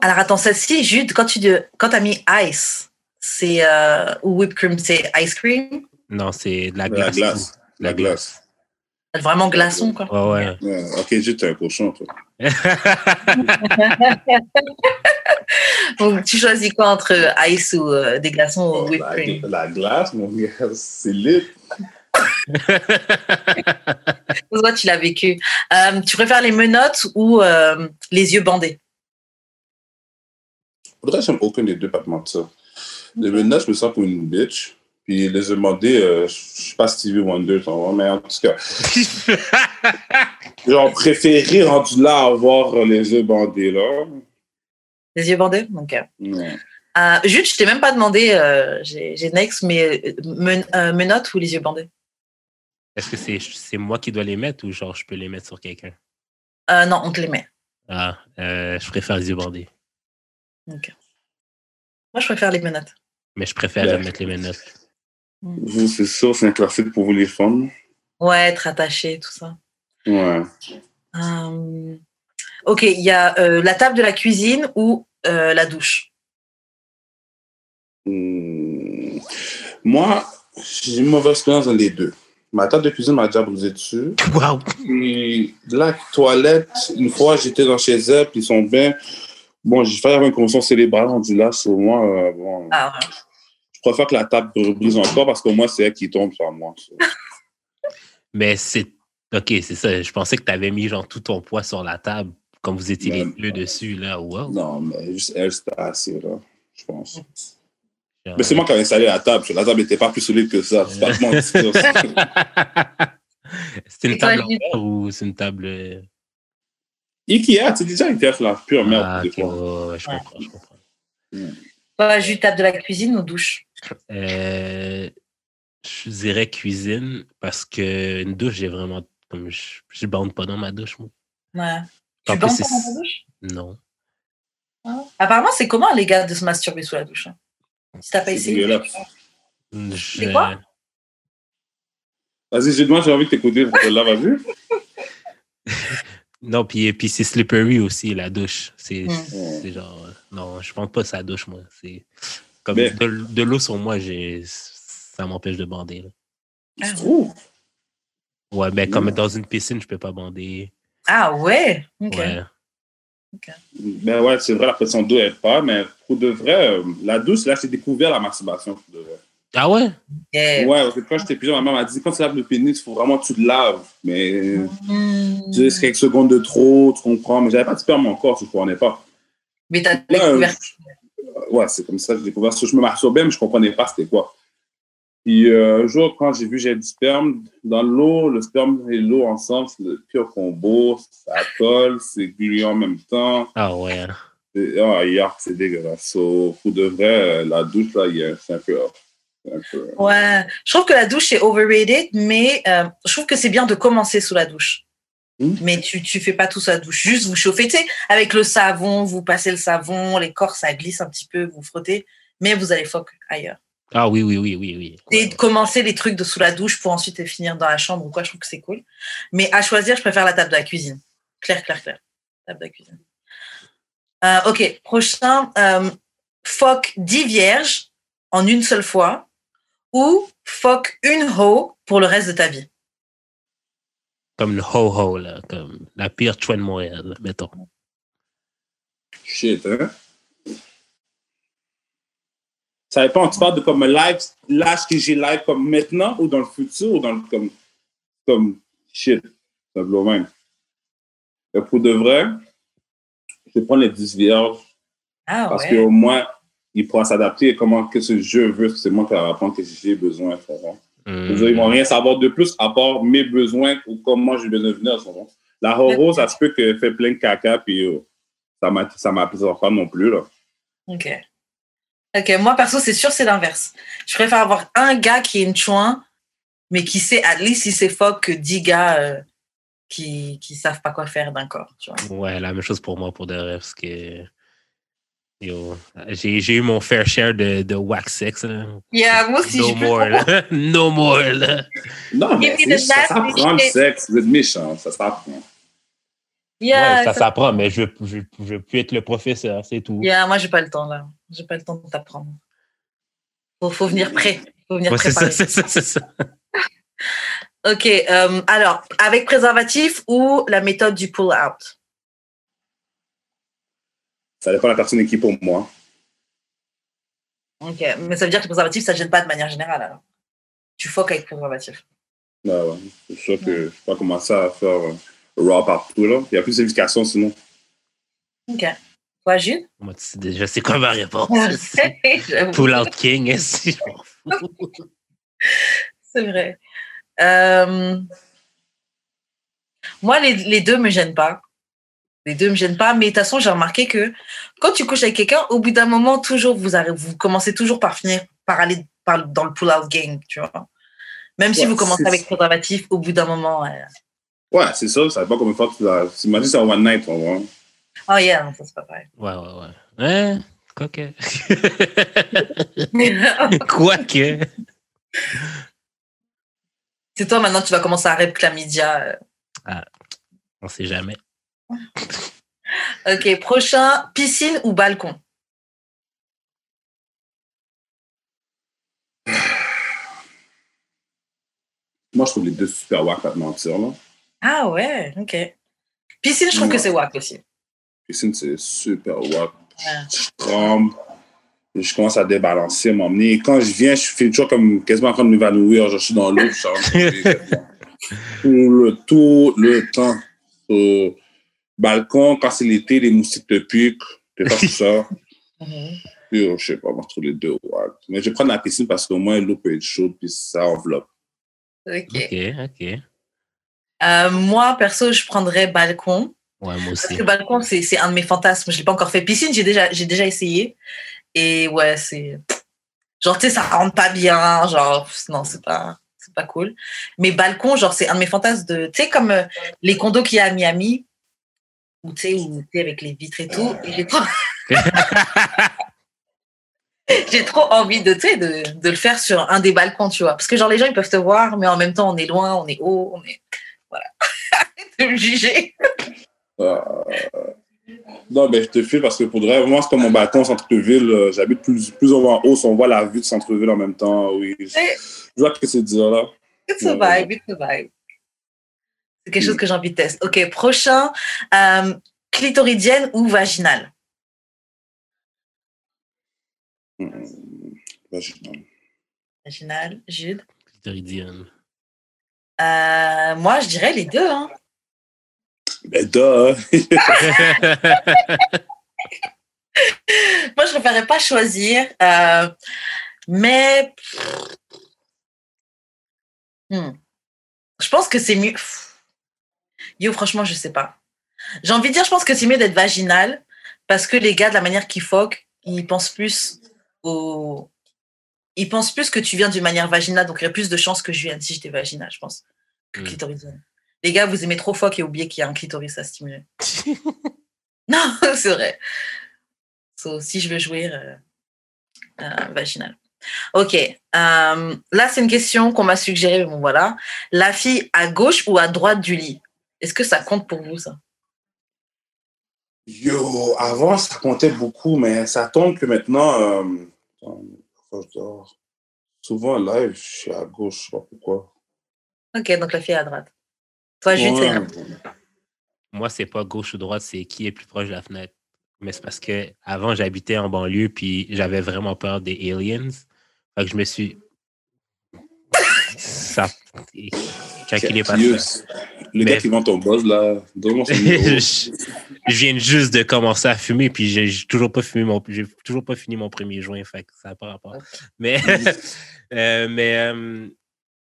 Speaker 1: alors, attends, celle-ci, Jude, quand tu quand as mis ice, c'est. euh, ou whipped cream, c'est ice cream?
Speaker 3: Non, c'est de la
Speaker 2: La
Speaker 3: glace.
Speaker 2: La glace.
Speaker 1: Vraiment glaçon, quoi.
Speaker 3: Ouais, ouais.
Speaker 2: Ouais, ok, juste un cochon, toi.
Speaker 1: Donc, tu choisis quoi entre ice ou euh, des glaçons ou whipped
Speaker 2: la,
Speaker 1: cream?
Speaker 2: la glace, mon gars, c'est lit.
Speaker 1: Toi, tu l'as vécu. Euh, tu préfères les menottes ou euh, les yeux bandés?
Speaker 2: Faudrait que j'aime aucun des deux, pas te mentir. Les menottes, je me sens pour une bitch. Puis les yeux bandés, euh, je suis pas Stevie Wonder, mais en tout cas, genre préféré rendu là avoir les yeux bandés, là.
Speaker 1: Les yeux bandés? Ok.
Speaker 2: Ouais.
Speaker 1: Euh, Jude, je t'ai même pas demandé, euh, j'ai Nex, mais euh, men- euh, menottes ou les yeux bandés?
Speaker 3: Est-ce que c'est moi qui dois les mettre ou genre je peux les mettre sur quelqu'un?
Speaker 1: Euh, Non, on te les met.
Speaker 3: Ah, euh, je préfère les yeux bandés.
Speaker 1: Ok. Moi, je préfère les menottes.
Speaker 3: Mais je préfère
Speaker 2: Ouais.
Speaker 3: mettre les menottes.
Speaker 2: Vous, c'est sûr, c'est un classique pour vous les femmes?
Speaker 1: Ouais, être attaché, tout ça.
Speaker 2: Ouais.
Speaker 1: Euh, Ok, il y a euh, la table de la cuisine ou euh, la douche?
Speaker 2: Hmm. Moi, j'ai une mauvaise expérience dans les deux. Ma table de cuisine m'a déjà brisé dessus.
Speaker 3: Wow!
Speaker 2: Puis la toilette, une fois, j'étais dans chez elle, puis ils sont bien. Bon, j'ai failli avoir une convention célébrale rendue là, sur moi. euh, bon,
Speaker 1: Ah, ouais.
Speaker 2: je préfère que la table brise encore parce qu'au moins, c'est elle qui tombe sur moi.
Speaker 3: Mais c'est. Ok, c'est ça. Je pensais que tu avais mis genre tout ton poids sur la table, comme vous étiez les
Speaker 2: Ouais.
Speaker 3: deux dessus, là. Wow!
Speaker 2: Non, mais juste elle, c'était assez, là, je pense. Mais c'est moi qui avais installé la table. La table n'était pas plus solide que ça. C'est
Speaker 3: une table en ou c'est une table. euh,
Speaker 2: Ikea, tu sais déjà, Ikea, la pure merde.
Speaker 3: Ah,
Speaker 2: des
Speaker 3: ok,
Speaker 2: fois.
Speaker 3: ouais, ouais, je
Speaker 1: Ouais.
Speaker 3: comprends, je comprends.
Speaker 1: De la cuisine ou douche?
Speaker 3: Euh, je dirais cuisine parce que une douche, j'ai vraiment. Comme je, je bande pas dans ma douche, moi.
Speaker 1: Ouais. Tu bandes
Speaker 3: c'est-
Speaker 1: pas dans ta douche?
Speaker 3: Non.
Speaker 1: Ah. Apparemment, c'est comment, les gars, de se masturber sous la douche hein? Si t'as pas
Speaker 2: C'est
Speaker 1: essayé. C'est quoi?
Speaker 2: Vas-y, j'ai j'ai envie de t'écouter. Là, vas-y.
Speaker 3: Non, puis, puis c'est slippery aussi, la douche. C'est
Speaker 1: Mm.
Speaker 3: c'est genre. Non, je prends pas sa douche, moi. C'est comme
Speaker 2: Mais-
Speaker 3: de, de l'eau sur moi, j'ai ça m'empêche de bander. là.
Speaker 1: Ah.
Speaker 3: Ouais, mais comme
Speaker 2: Mm.
Speaker 3: dans une piscine, je peux pas bander.
Speaker 1: Ah ouais?
Speaker 3: Ouais.
Speaker 2: Ben ouais, c'est vrai, la pression d'eau est pas, mais pour de vrai, euh, la douce, là, j'ai découvert la masturbation. pour de vrai.
Speaker 3: Ah ouais?
Speaker 1: Yeah.
Speaker 2: Ouais, parce que quand j'étais plus jeune, ma mère m'a dit quand tu laves le pénis, il faut vraiment que tu le laves. Mais
Speaker 1: Hmm.
Speaker 2: tu sais, c'est quelques secondes de trop, tu comprends. Mais j'avais pas de sperme encore, je ne comprenais pas.
Speaker 1: Mais t'as
Speaker 2: euh,
Speaker 1: découvert.
Speaker 2: ouais, c'est comme ça que j'ai découvert ça. Je me masturbais, mais je comprenais pas c'était quoi. Puis euh, un jour, quand j'ai vu j'avais du sperme dans l'eau, le sperme et l'eau ensemble, c'est le pire combo. Ça colle, c'est gluant en même temps.
Speaker 3: Ah ouais.
Speaker 2: C'est- Ah, yark, c'est dégueulasse. So, pour de vrai, euh, la douche, là, il y a- c'est un peu peu-
Speaker 1: Ouais. Je trouve que la douche est overrated, mais euh, je trouve que c'est bien de commencer sous la douche.
Speaker 2: Hmm?
Speaker 1: Mais tu, tu fais pas tout sous la douche. Juste vous chauffez, tu sais, avec le savon, vous passez le savon, les corps, ça glisse un petit peu, vous frottez, mais vous allez fuck ailleurs.
Speaker 3: Ah oui, oui, oui, oui, oui.
Speaker 1: Et de commencer les trucs de sous la douche pour ensuite finir dans la chambre ou quoi, je trouve que c'est cool. Mais à choisir, je préfère la table de la cuisine. Claire, claire, claire. Table de la cuisine. Euh, ok, prochain. Euh, fuck 10 vierges en une seule fois ou fuck une ho pour le reste de ta vie?
Speaker 3: Comme le ho-ho, là. Comme la pire chouette de Montréal, mettons.
Speaker 2: Shit, hein? Ça dépend, tu parles de comme un live, l'âge que j'ai live comme maintenant ou dans le futur ou dans le comme, comme shit, ça même. Mais pour de vrai, je vais prendre les 10 vierges.
Speaker 1: Ah
Speaker 2: Parce
Speaker 1: ouais.
Speaker 2: qu'au moins, il pourra s'adapter à comment que ce jeu veut, c'est moi qui vais apprendre que j'ai besoin. dire, Ils vont
Speaker 3: Hmm.
Speaker 2: rien savoir de plus à part mes besoins ou comment j'ai besoin de venir. comprends? La Roro, ça se peut qu'elle fait plein de caca, puis euh, ça m'a- ça m'appelle pas non plus. Là.
Speaker 1: Ok. Ok, moi perso, c'est sûr, c'est l'inverse. Je préfère avoir un gars qui est une chouin, mais qui sait, at least, si c'est fuck, que 10 gars euh, qui, qui savent pas quoi faire d'un corps, tu vois.
Speaker 3: Ouais, la même chose pour moi pour de vrai, parce que yo, j'ai j'ai eu mon fair share de, de wax sex. Là.
Speaker 1: Yeah, moi aussi,
Speaker 3: no more, là. no more, là.
Speaker 2: Non, mais ça s'apprend le sexe. Vous êtes méchant, ça s'apprend.
Speaker 1: Yeah,
Speaker 3: Ouais, ça
Speaker 1: ça-
Speaker 3: s'apprend, mais je je, veux- je veux plus être le professeur, c'est tout.
Speaker 1: yeah, moi, j'ai pas le temps, là. J'ai pas le temps de t'apprendre. Faut, faut venir prêt. Faut venir
Speaker 3: Ouais, c'est ça, c'est ça, c'est ça.
Speaker 1: Ok, euh, alors, avec préservatif ou la méthode du pull-out
Speaker 2: Ça dépend de la personne qui est pour moi.
Speaker 1: Ok, mais ça veut dire que le préservatif, ça ne gêne pas de manière générale, alors? Tu foques avec préservatif.
Speaker 2: Ouais, ouais. C'est sûr que je ne vais pas commencer à faire euh, raw partout. Là. Il y a plus d'éducation sinon.
Speaker 1: Ok. Toi, Jules?
Speaker 3: Moi, tu sais déjà, c'est quoi ma réponse? Pull out king, est-ce que je m'en fous?
Speaker 1: C'est vrai. Euh, Moi, les, les deux me gênent pas. Les deux me gênent pas, mais de toute façon, j'ai remarqué que quand tu couches avec quelqu'un, au bout d'un moment, toujours, vous, arrivez, vous commencez toujours par finir par aller par, dans le pull-out game, tu vois. Même si vous commencez avec préservatif, au bout d'un moment. euh,
Speaker 2: Ouais, c'est ça. Ça dépend combien de fois que tu l'as. Imagine c'est un one night, on voit.
Speaker 1: Oh yeah, non, ça c'est pas pareil.
Speaker 3: Ouais, ouais, ouais. Hein? Quoique. Quoique.
Speaker 1: c'est toi maintenant, tu vas commencer à rep chlamydia. euh.
Speaker 3: On sait jamais.
Speaker 1: Ok, prochain, piscine ou balcon?
Speaker 2: Moi, je trouve les deux super wack, pas te mentir. Là.
Speaker 1: Ah ouais, ok. Piscine, je trouve que c'est wack aussi.
Speaker 2: Piscine, c'est super wack.
Speaker 1: Ouais.
Speaker 2: Je tremble. Je commence à débalancer, m'emmener. Quand je viens, je fais toujours comme quasiment en train de m'évanouir. Je suis dans l'eau, je suis en le, tout le temps. Au balcon, quand c'est l'été, les moustiques te piquent. T'es pas tout ça.
Speaker 1: Mhm.
Speaker 2: Puis, euh, je sais pas, trouve les deux wack. Mais je vais prendre la piscine parce qu'au moins, l'eau peut être chaude, puis ça enveloppe.
Speaker 1: Ok.
Speaker 3: Ok, ok.
Speaker 1: Euh, moi, perso, je prendrais balcon.
Speaker 3: Ouais, moi
Speaker 1: Parce
Speaker 3: aussi.
Speaker 1: que balcon, c'est un de mes fantasmes. Je l'ai pas encore fait. Piscine, j'ai déjà, j'ai déjà essayé. Et ouais, c'est. Genre, tu sais, ça rentre pas bien. Genre, non, c'est pas, c'est pas cool. Mais balcon, genre, c'est un de mes fantasmes de. Tu sais, comme euh, les condos qu'il y a à Miami, où tu sais, où tu sais, avec les vitres et tout. Et j'ai trop. j'ai trop envie de, tu sais, de, de le faire sur un des balcons, tu vois. Parce que, genre, les gens, ils peuvent te voir, mais en même temps, on est loin, on est haut, on est. Voilà. Arrête de me juger.
Speaker 2: Euh, Non, ben, je te file parce que pour de vrai, moi, c'est comme mon au centre-ville. euh, J'habite plus, plus en haut, si on voit la vue du centre-ville en même temps. Oui. Je
Speaker 1: Eh.
Speaker 2: je vois que c'est dire là.
Speaker 1: It's a vibe, it's a vibe. C'est quelque chose que j'ai envie de tester. Ok, prochain, euh, clitoridienne ou vaginale?
Speaker 2: Hum, vaginal.
Speaker 1: Vaginale, Jude?
Speaker 3: Clitoridienne.
Speaker 1: Euh, moi, je dirais les deux. Hein.
Speaker 2: Ben, duh.
Speaker 1: Moi, je préférerais pas choisir, euh, mais Hmm. je pense que c'est mieux. Yo, franchement, je sais pas. J'ai envie de dire, je pense que c'est mieux d'être vaginal parce que les gars, de la manière qu'ils foquent, ils pensent plus au. Ils pensent plus que tu viens d'une manière vaginale, donc il y aurait plus de chances que je vienne si j'étais vaginale, je pense, que
Speaker 3: Hmm.
Speaker 1: clitoridienne. Les gars, vous aimez trop foque et oubliez qu'il y a un clitoris à stimuler. Non, c'est vrai. So, si je veux jouer euh, euh, vaginal. Ok. euh, là, c'est une question qu'on m'a suggérée, mais bon, voilà. La fille à gauche ou à droite du lit? Est-ce que ça compte pour vous, ça?
Speaker 2: Yo, avant, ça comptait beaucoup, mais ça tombe que maintenant, euh, souvent live, je suis à gauche, je sais pas pourquoi.
Speaker 1: Ok, donc la fille à droite. Toi, c'est
Speaker 2: Ouais.
Speaker 3: Moi, c'est pas gauche ou droite, c'est qui est plus proche de la fenêtre. Mais c'est parce que avant j'habitais en banlieue, puis j'avais vraiment peur des aliens. Fait que je me suis. ça. Pas
Speaker 2: Yo,
Speaker 3: ça.
Speaker 2: Le
Speaker 3: Mais-
Speaker 2: gars qui vend ton buzz, là,
Speaker 3: je, je viens juste de commencer à fumer, puis j'ai j'ai toujours pas fumé mon, j'ai toujours pas fini mon premier joint, fait que ça n'a pas rapport. Mais, euh, mais euh,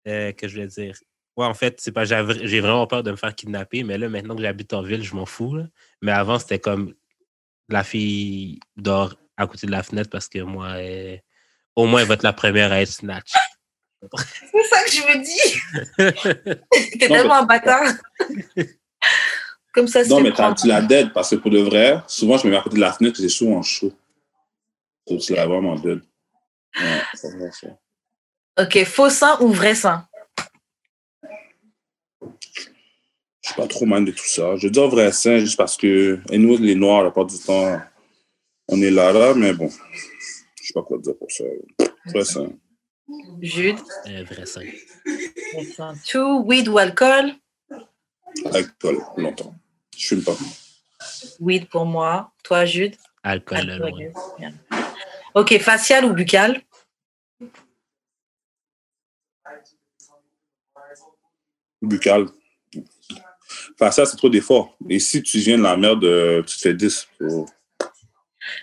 Speaker 3: euh, que je voulais dire? Ouais, en fait, c'est pas j'ai vraiment peur de me faire kidnapper, mais là, maintenant que j'habite en ville, je m'en fous. là. Mais avant, c'était comme la fille dort à côté de la fenêtre parce que moi, elle- au moins, elle va être la première à être snatch.
Speaker 1: C'est ça que je me dis. T'es
Speaker 2: Non,
Speaker 1: tellement un bâtard. Comme ça,
Speaker 2: Non,
Speaker 1: c'est
Speaker 2: mais t'as- tu la dead parce que pour de vrai, souvent, je me mets à côté de la fenêtre et j'ai chaud en chaud. Donc, c'est vraiment dead. Ouais, c'est ça.
Speaker 1: Ok, faux sein ou vrai sein
Speaker 2: Je suis pas trop mal de tout ça. Je dire vrai sain juste parce que, et nous, les Noirs, la part du temps, on est là, là, mais bon, je sais pas quoi dire pour ça. Vrai sain.
Speaker 1: Jude.
Speaker 3: Euh, vrai sein.
Speaker 1: Two, weed ou alcool?
Speaker 2: Alcool, longtemps. Je fume pas.
Speaker 1: Weed pour moi. Toi, Jude?
Speaker 3: Alcool,
Speaker 1: Alcool,
Speaker 3: loin.
Speaker 1: bien. Ok, facial ou buccal?
Speaker 2: Buccal. Enfin, ça, c'est trop d'efforts. Et si tu viens de la merde, euh, tu te fais 10. faut-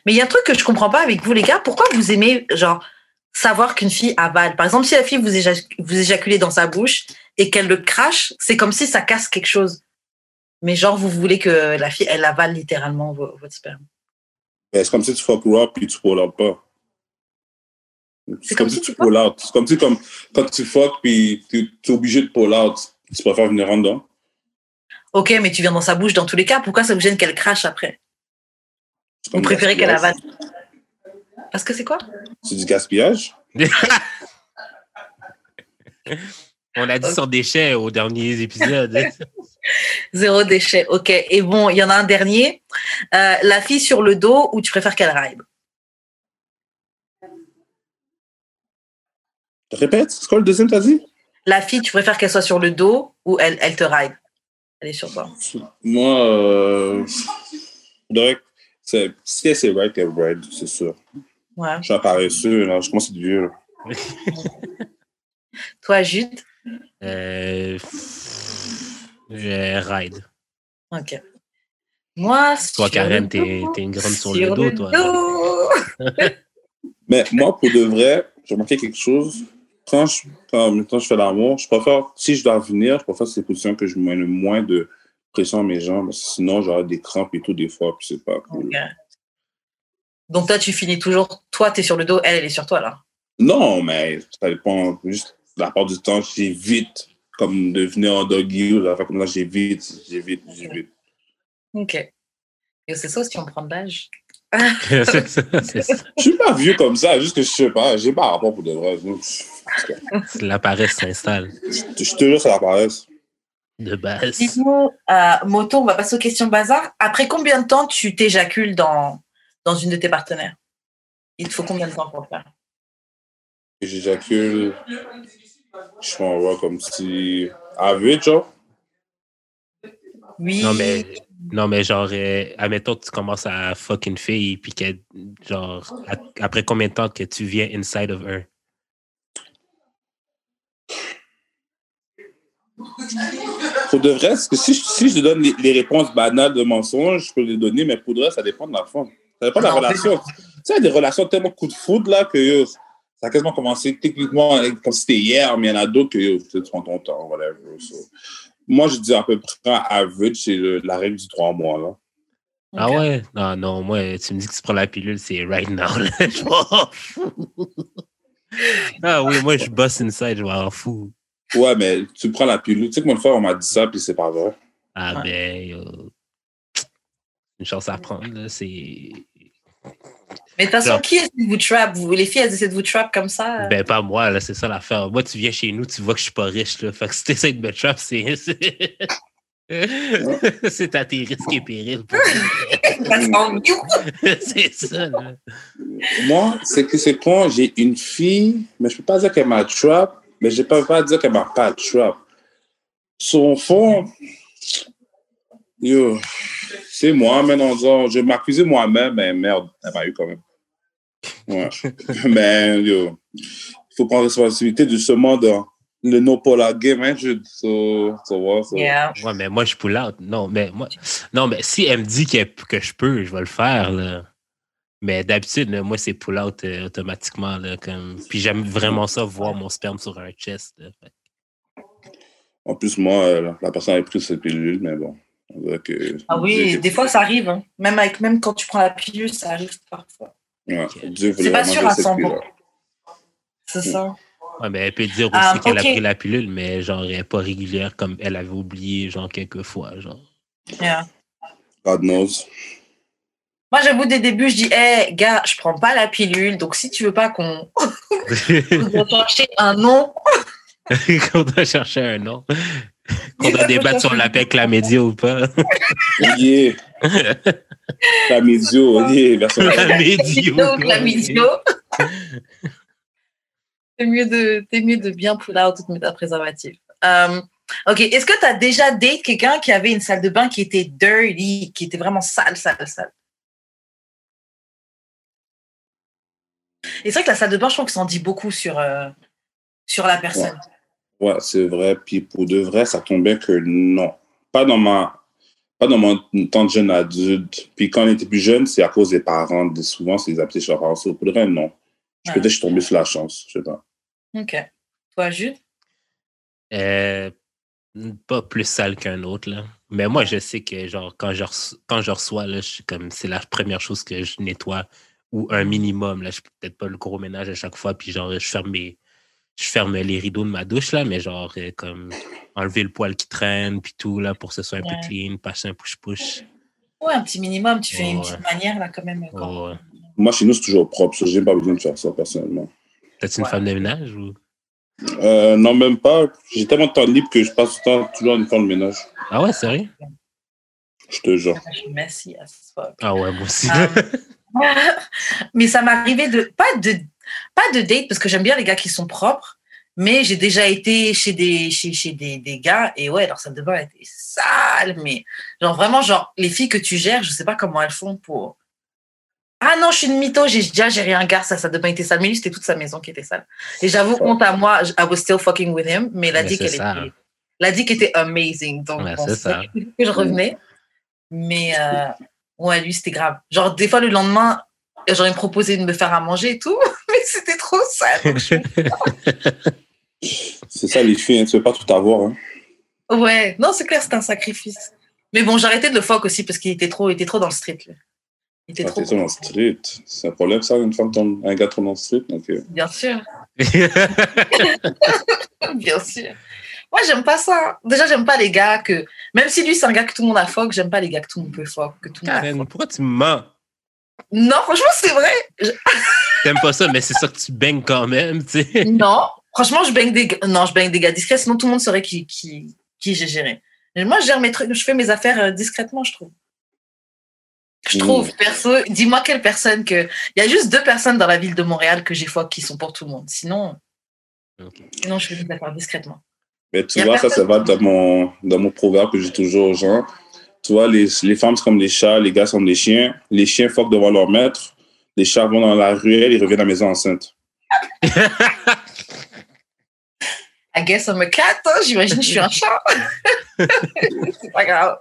Speaker 1: Mais il y a un truc que je comprends pas avec vous, les gars. Pourquoi vous aimez, genre, savoir qu'une fille avale Par exemple, si la fille vous, éjac- vous éjaculez dans sa bouche et qu'elle le crache, c'est comme si ça casse quelque chose. Mais genre, vous voulez que la fille, elle avale littéralement vo- votre sperme.
Speaker 2: Ben, C'est comme si tu fuck raw puis tu pull out pas. C'est comme, si tu pull out. C'est comme si comme, quand tu fuck puis tu es obligé de pull out, tu préfères venir en dedans.
Speaker 1: Ok, mais tu viens dans sa bouche dans tous les cas. Pourquoi ça vous gêne qu'elle crache après? Vous préférez qu'elle avale Parce que c'est quoi?
Speaker 2: C'est du gaspillage.
Speaker 3: On a dit sur déchets au dernier épisode.
Speaker 1: Zéro déchet. Ok. Et bon, il y en a un dernier. Euh, la fille sur le dos ou tu préfères qu'elle ride
Speaker 2: Répète, c'est quoi le deuxième, t'as dit?
Speaker 1: La fille, tu préfères qu'elle soit sur le dos ou elle, elle te ride Elle est sur toi.
Speaker 2: Moi, euh, c'est- si elle c'est right, qu'elle ride, c'est sûr.
Speaker 1: Ouais.
Speaker 2: Je suis paresseux, là. Je commence à être vieux. là.
Speaker 1: Toi, Jude?
Speaker 3: Euh, je ride.
Speaker 1: Ok. Moi,
Speaker 3: Toi, Karen, t'es t'es une grande sur le dos, toi.
Speaker 1: dos.
Speaker 2: Mais moi, pour de vrai, j'ai remarqué quelque chose. Quand je, quand, je fais l'amour, je préfère, si je dois venir, je préfère ces positions que je mets le moins de pression à mes jambes. Sinon, j'aurai des crampes et tout, des fois, puis c'est pas cool.
Speaker 1: Donc, toi, tu finis toujours. Toi, tu es sur le dos, elle, elle est sur toi, là?
Speaker 2: Non, mais ça dépend. Juste la part du temps, j'évite comme de venir en doggy ou la comme là, j'évite, j'évite, j'évite.
Speaker 1: Ok. Et c'est ça si on prend de l'âge?
Speaker 3: C'est ça, c'est ça.
Speaker 2: Je suis pas vieux comme ça, juste que je sais pas, j'ai pas rapport pour de vrai.
Speaker 3: La paresse s'installe
Speaker 2: je te jure, ça apparaît.
Speaker 3: de base.
Speaker 1: Dis-nous, euh, Moto, on va passer aux questions bazar. Après combien de temps tu t'éjacules dans, dans une de tes partenaires? Il te faut combien de temps pour le faire?
Speaker 2: J'éjacule, je m'envoie comme si. À vite, genre.
Speaker 1: Oui.
Speaker 3: Non, mais, non, mais genre, euh, admettons que tu commences à fuck une fille, puis que, genre, après combien de temps que tu viens inside of her?
Speaker 2: Pour de vrai, parce que si, je- si je te donne les, les réponses banales de mensonges, je peux les donner, mais pour de vrai, ça dépend de la femme. Ça dépend de la
Speaker 1: Non,
Speaker 2: relation. Tu sais, il y a des relations tellement coup de foudre, là, que yo, ça a quasiment commencé techniquement euh, comme si c'était hier, mais il y en a d'autres que yo, tu prends ton temps, whatever. So, moi, je dis à peu près average, c'est la règle du trois mois, là.
Speaker 3: Ah ouais? Non, non, moi, tu me dis que tu prends la pilule, c'est right now. là. Je m'en fous. ah oui, moi, je bosse inside, je m'en fous.
Speaker 2: Ouais, mais tu prends la pilule. Tu sais que mon frère, on m'a dit ça, puis c'est pas vrai.
Speaker 3: Ah
Speaker 1: Ouais.
Speaker 3: ben, une chance à prendre, là, c'est...
Speaker 1: Mais de toute façon,
Speaker 3: Genre-
Speaker 1: qui est-ce qui vous trap? Vous, Les filles, elles essaient de vous trap comme ça? Euh?
Speaker 3: Ben, pas moi, là, c'est ça l'affaire. Moi, tu viens chez nous, tu vois que je suis pas riche, là. Fait que si t'essaies de me trap, c'est... c'est- C'est à tes risques et périls. c'est ça, là.
Speaker 2: Moi, c'est que c'est con, j'ai une fille, mais je peux pas dire qu'elle m'a trap, mais je peux pas dire qu'elle m'a pas trap. Son fond, yo, c'est moi, maintenant, je m'accusais moi-même, mais merde, elle m'a eu quand même. Ouais. mais yo, il faut prendre responsabilité justement de le no polar game, hein, je, so, so, ouais, so.
Speaker 1: Yeah.
Speaker 3: Ouais, mais moi, je pull out. Non, mais moi, non, mais si elle me dit que, que je peux, je vais le faire, là. Mais d'habitude, moi, c'est pull out euh, automatiquement, là. Comme... Puis j'aime vraiment ça, voir mon sperme sur un chest. là.
Speaker 2: En plus, moi, euh, la personne avait pris cette pilule, mais bon. On
Speaker 1: Ah oui, des fois ça arrive. hein. Même, avec, même quand tu prends la pilule, ça arrive parfois.
Speaker 2: Ouais,
Speaker 1: C'est pas sûr à
Speaker 2: cette
Speaker 1: 100%.
Speaker 2: pilule-là.
Speaker 1: C'est ça.
Speaker 3: Ouais, mais elle peut dire aussi
Speaker 1: Ah,
Speaker 3: qu'elle
Speaker 1: ok.
Speaker 3: a pris la pilule, mais genre, elle n'est pas régulière comme elle avait oublié, genre, quelques fois, genre.
Speaker 1: Yeah.
Speaker 2: God knows.
Speaker 1: Moi, j'avoue, dès le début, je dis, hé, gars, je prends pas la pilule, donc si tu veux pas qu'on qu'on doit chercher un nom,
Speaker 3: Qu'on doit chercher un nom. Qu'on doit débattre sur la PEC, la média ou pas.
Speaker 2: Yeah. La médio, yeah, version
Speaker 3: La médio.
Speaker 1: donc la vidéo. C'est mieux, de, mieux de bien pull out toute méthode préservative. Ok, est-ce que tu as déjà date quelqu'un qui avait une salle de bain qui était dirty, qui était vraiment sale, sale, sale? Et c'est vrai que la salle de bain, je trouve que ça en dit beaucoup sur, euh, sur la personne.
Speaker 2: Ouais, c'est vrai. Puis pour de vrai, ça tombait que non. Pas dans ma pas dans mon temps de jeune adulte. Puis quand on était plus jeune, c'est à cause des parents. Souvent, c'est les chez leurs parents. Pour de vrai, non.
Speaker 1: Ouais.
Speaker 2: Peut-être que je suis tombé sur la chance. Je sais pas.
Speaker 1: Ok. Toi, Jude?
Speaker 3: Euh, pas plus sale qu'un autre, là. Mais moi, je sais que, genre, quand je, reço- quand je reçois, là, je suis comme, c'est la première chose que je nettoie, ou un minimum, là. Je fais peut-être pas le gros ménage à chaque fois, puis genre, je ferme mes- je ferme les rideaux de ma douche, là, mais genre, euh, comme, enlever le poil qui traîne, puis tout, là, pour que ce soit un
Speaker 1: Ouais.
Speaker 3: peu clean, passer un push-push.
Speaker 1: Ouais, un petit minimum, tu fais une
Speaker 3: Ouais.
Speaker 1: petite manière, là, quand même. quand-
Speaker 3: Ouais.
Speaker 2: Moi, chez nous, c'est toujours propre. J'ai pas besoin de faire ça personnellement.
Speaker 3: T'as-tu une
Speaker 1: Ouais.
Speaker 3: femme de ménage ou?
Speaker 2: Euh, non, même pas. J'ai tellement de temps libre que je passe du temps toujours à me faire le ménage.
Speaker 3: Ah ouais, sérieux?
Speaker 2: Je te jure.
Speaker 1: Suis messy as fuck.
Speaker 3: Ah ouais, moi aussi.
Speaker 1: Euh, mais ça m'arrivait de pas de pas de date parce que j'aime bien les gars qui sont propres mais j'ai déjà été chez des chez, chez des, des gars et ouais leur salle de bain était sale mais genre vraiment genre les filles que tu gères je sais pas comment elles font pour. Ah non je suis une mytho j'ai déjà géré un gars sa salle de bain était sale mais lui c'était toute sa maison qui était sale. Et j'avoue honte à moi I was still fucking with him mais il a
Speaker 3: Mais
Speaker 1: dit
Speaker 3: c'est
Speaker 1: qu'elle
Speaker 3: ça.
Speaker 1: était il a dit qu'elle était amazing donc bon,
Speaker 3: c'est ça.
Speaker 1: que je revenais mais euh, ouais lui c'était grave. Genre des fois le lendemain j'aurais proposé de me faire à manger et tout c'était trop sale
Speaker 2: C'est ça, les filles. Hein. Tu veux pas tout avoir. Hein.
Speaker 1: ouais non c'est clair c'était un sacrifice mais bon arrêté de le fuck aussi parce qu'il était trop il était trop dans le street lui. il était
Speaker 2: Ah,
Speaker 1: trop
Speaker 2: dans le street. C'est un problème, ça, une femme tombe, un gars tombe dans le street. Donc, euh,
Speaker 1: bien sûr bien sûr moi j'aime pas ça déjà j'aime pas les gars que même si lui c'est un gars que tout le monde a fuck j'aime pas les gars que tout le monde peut fuck que tout le monde a fuck.
Speaker 3: pourquoi tu mens?
Speaker 1: Non franchement c'est vrai Je-
Speaker 3: T'aimes pas ça, mais c'est ça que tu baignes quand même, tu sais.
Speaker 1: Non, franchement, je baigne des gars. Non, je baigne des gars discrets, sinon tout le monde saurait qui, qui, qui j'ai géré. Moi, je gère mes trucs, je fais mes affaires euh, discrètement, je trouve. Je
Speaker 2: Mmh.
Speaker 1: trouve, perso, dis-moi quelle personne que. Il y a juste deux personnes dans la ville de Montréal que j'ai fois qui sont pour tout le monde. Sinon,
Speaker 3: Ok.
Speaker 1: sinon je fais mes affaires discrètement.
Speaker 2: Mais tu vois, ça, ça va dans mon, dans mon proverbe que j'ai toujours aux gens. Tu vois, les, les femmes, c'est comme les chats, les gars, comme les chiens. Les chiens fuck devant leur maître. Les chats vont dans la ruelle, ils reviennent à la maison enceinte.
Speaker 1: I guess I'm a cat, hein, j'imagine que je suis un chat. C'est pas grave.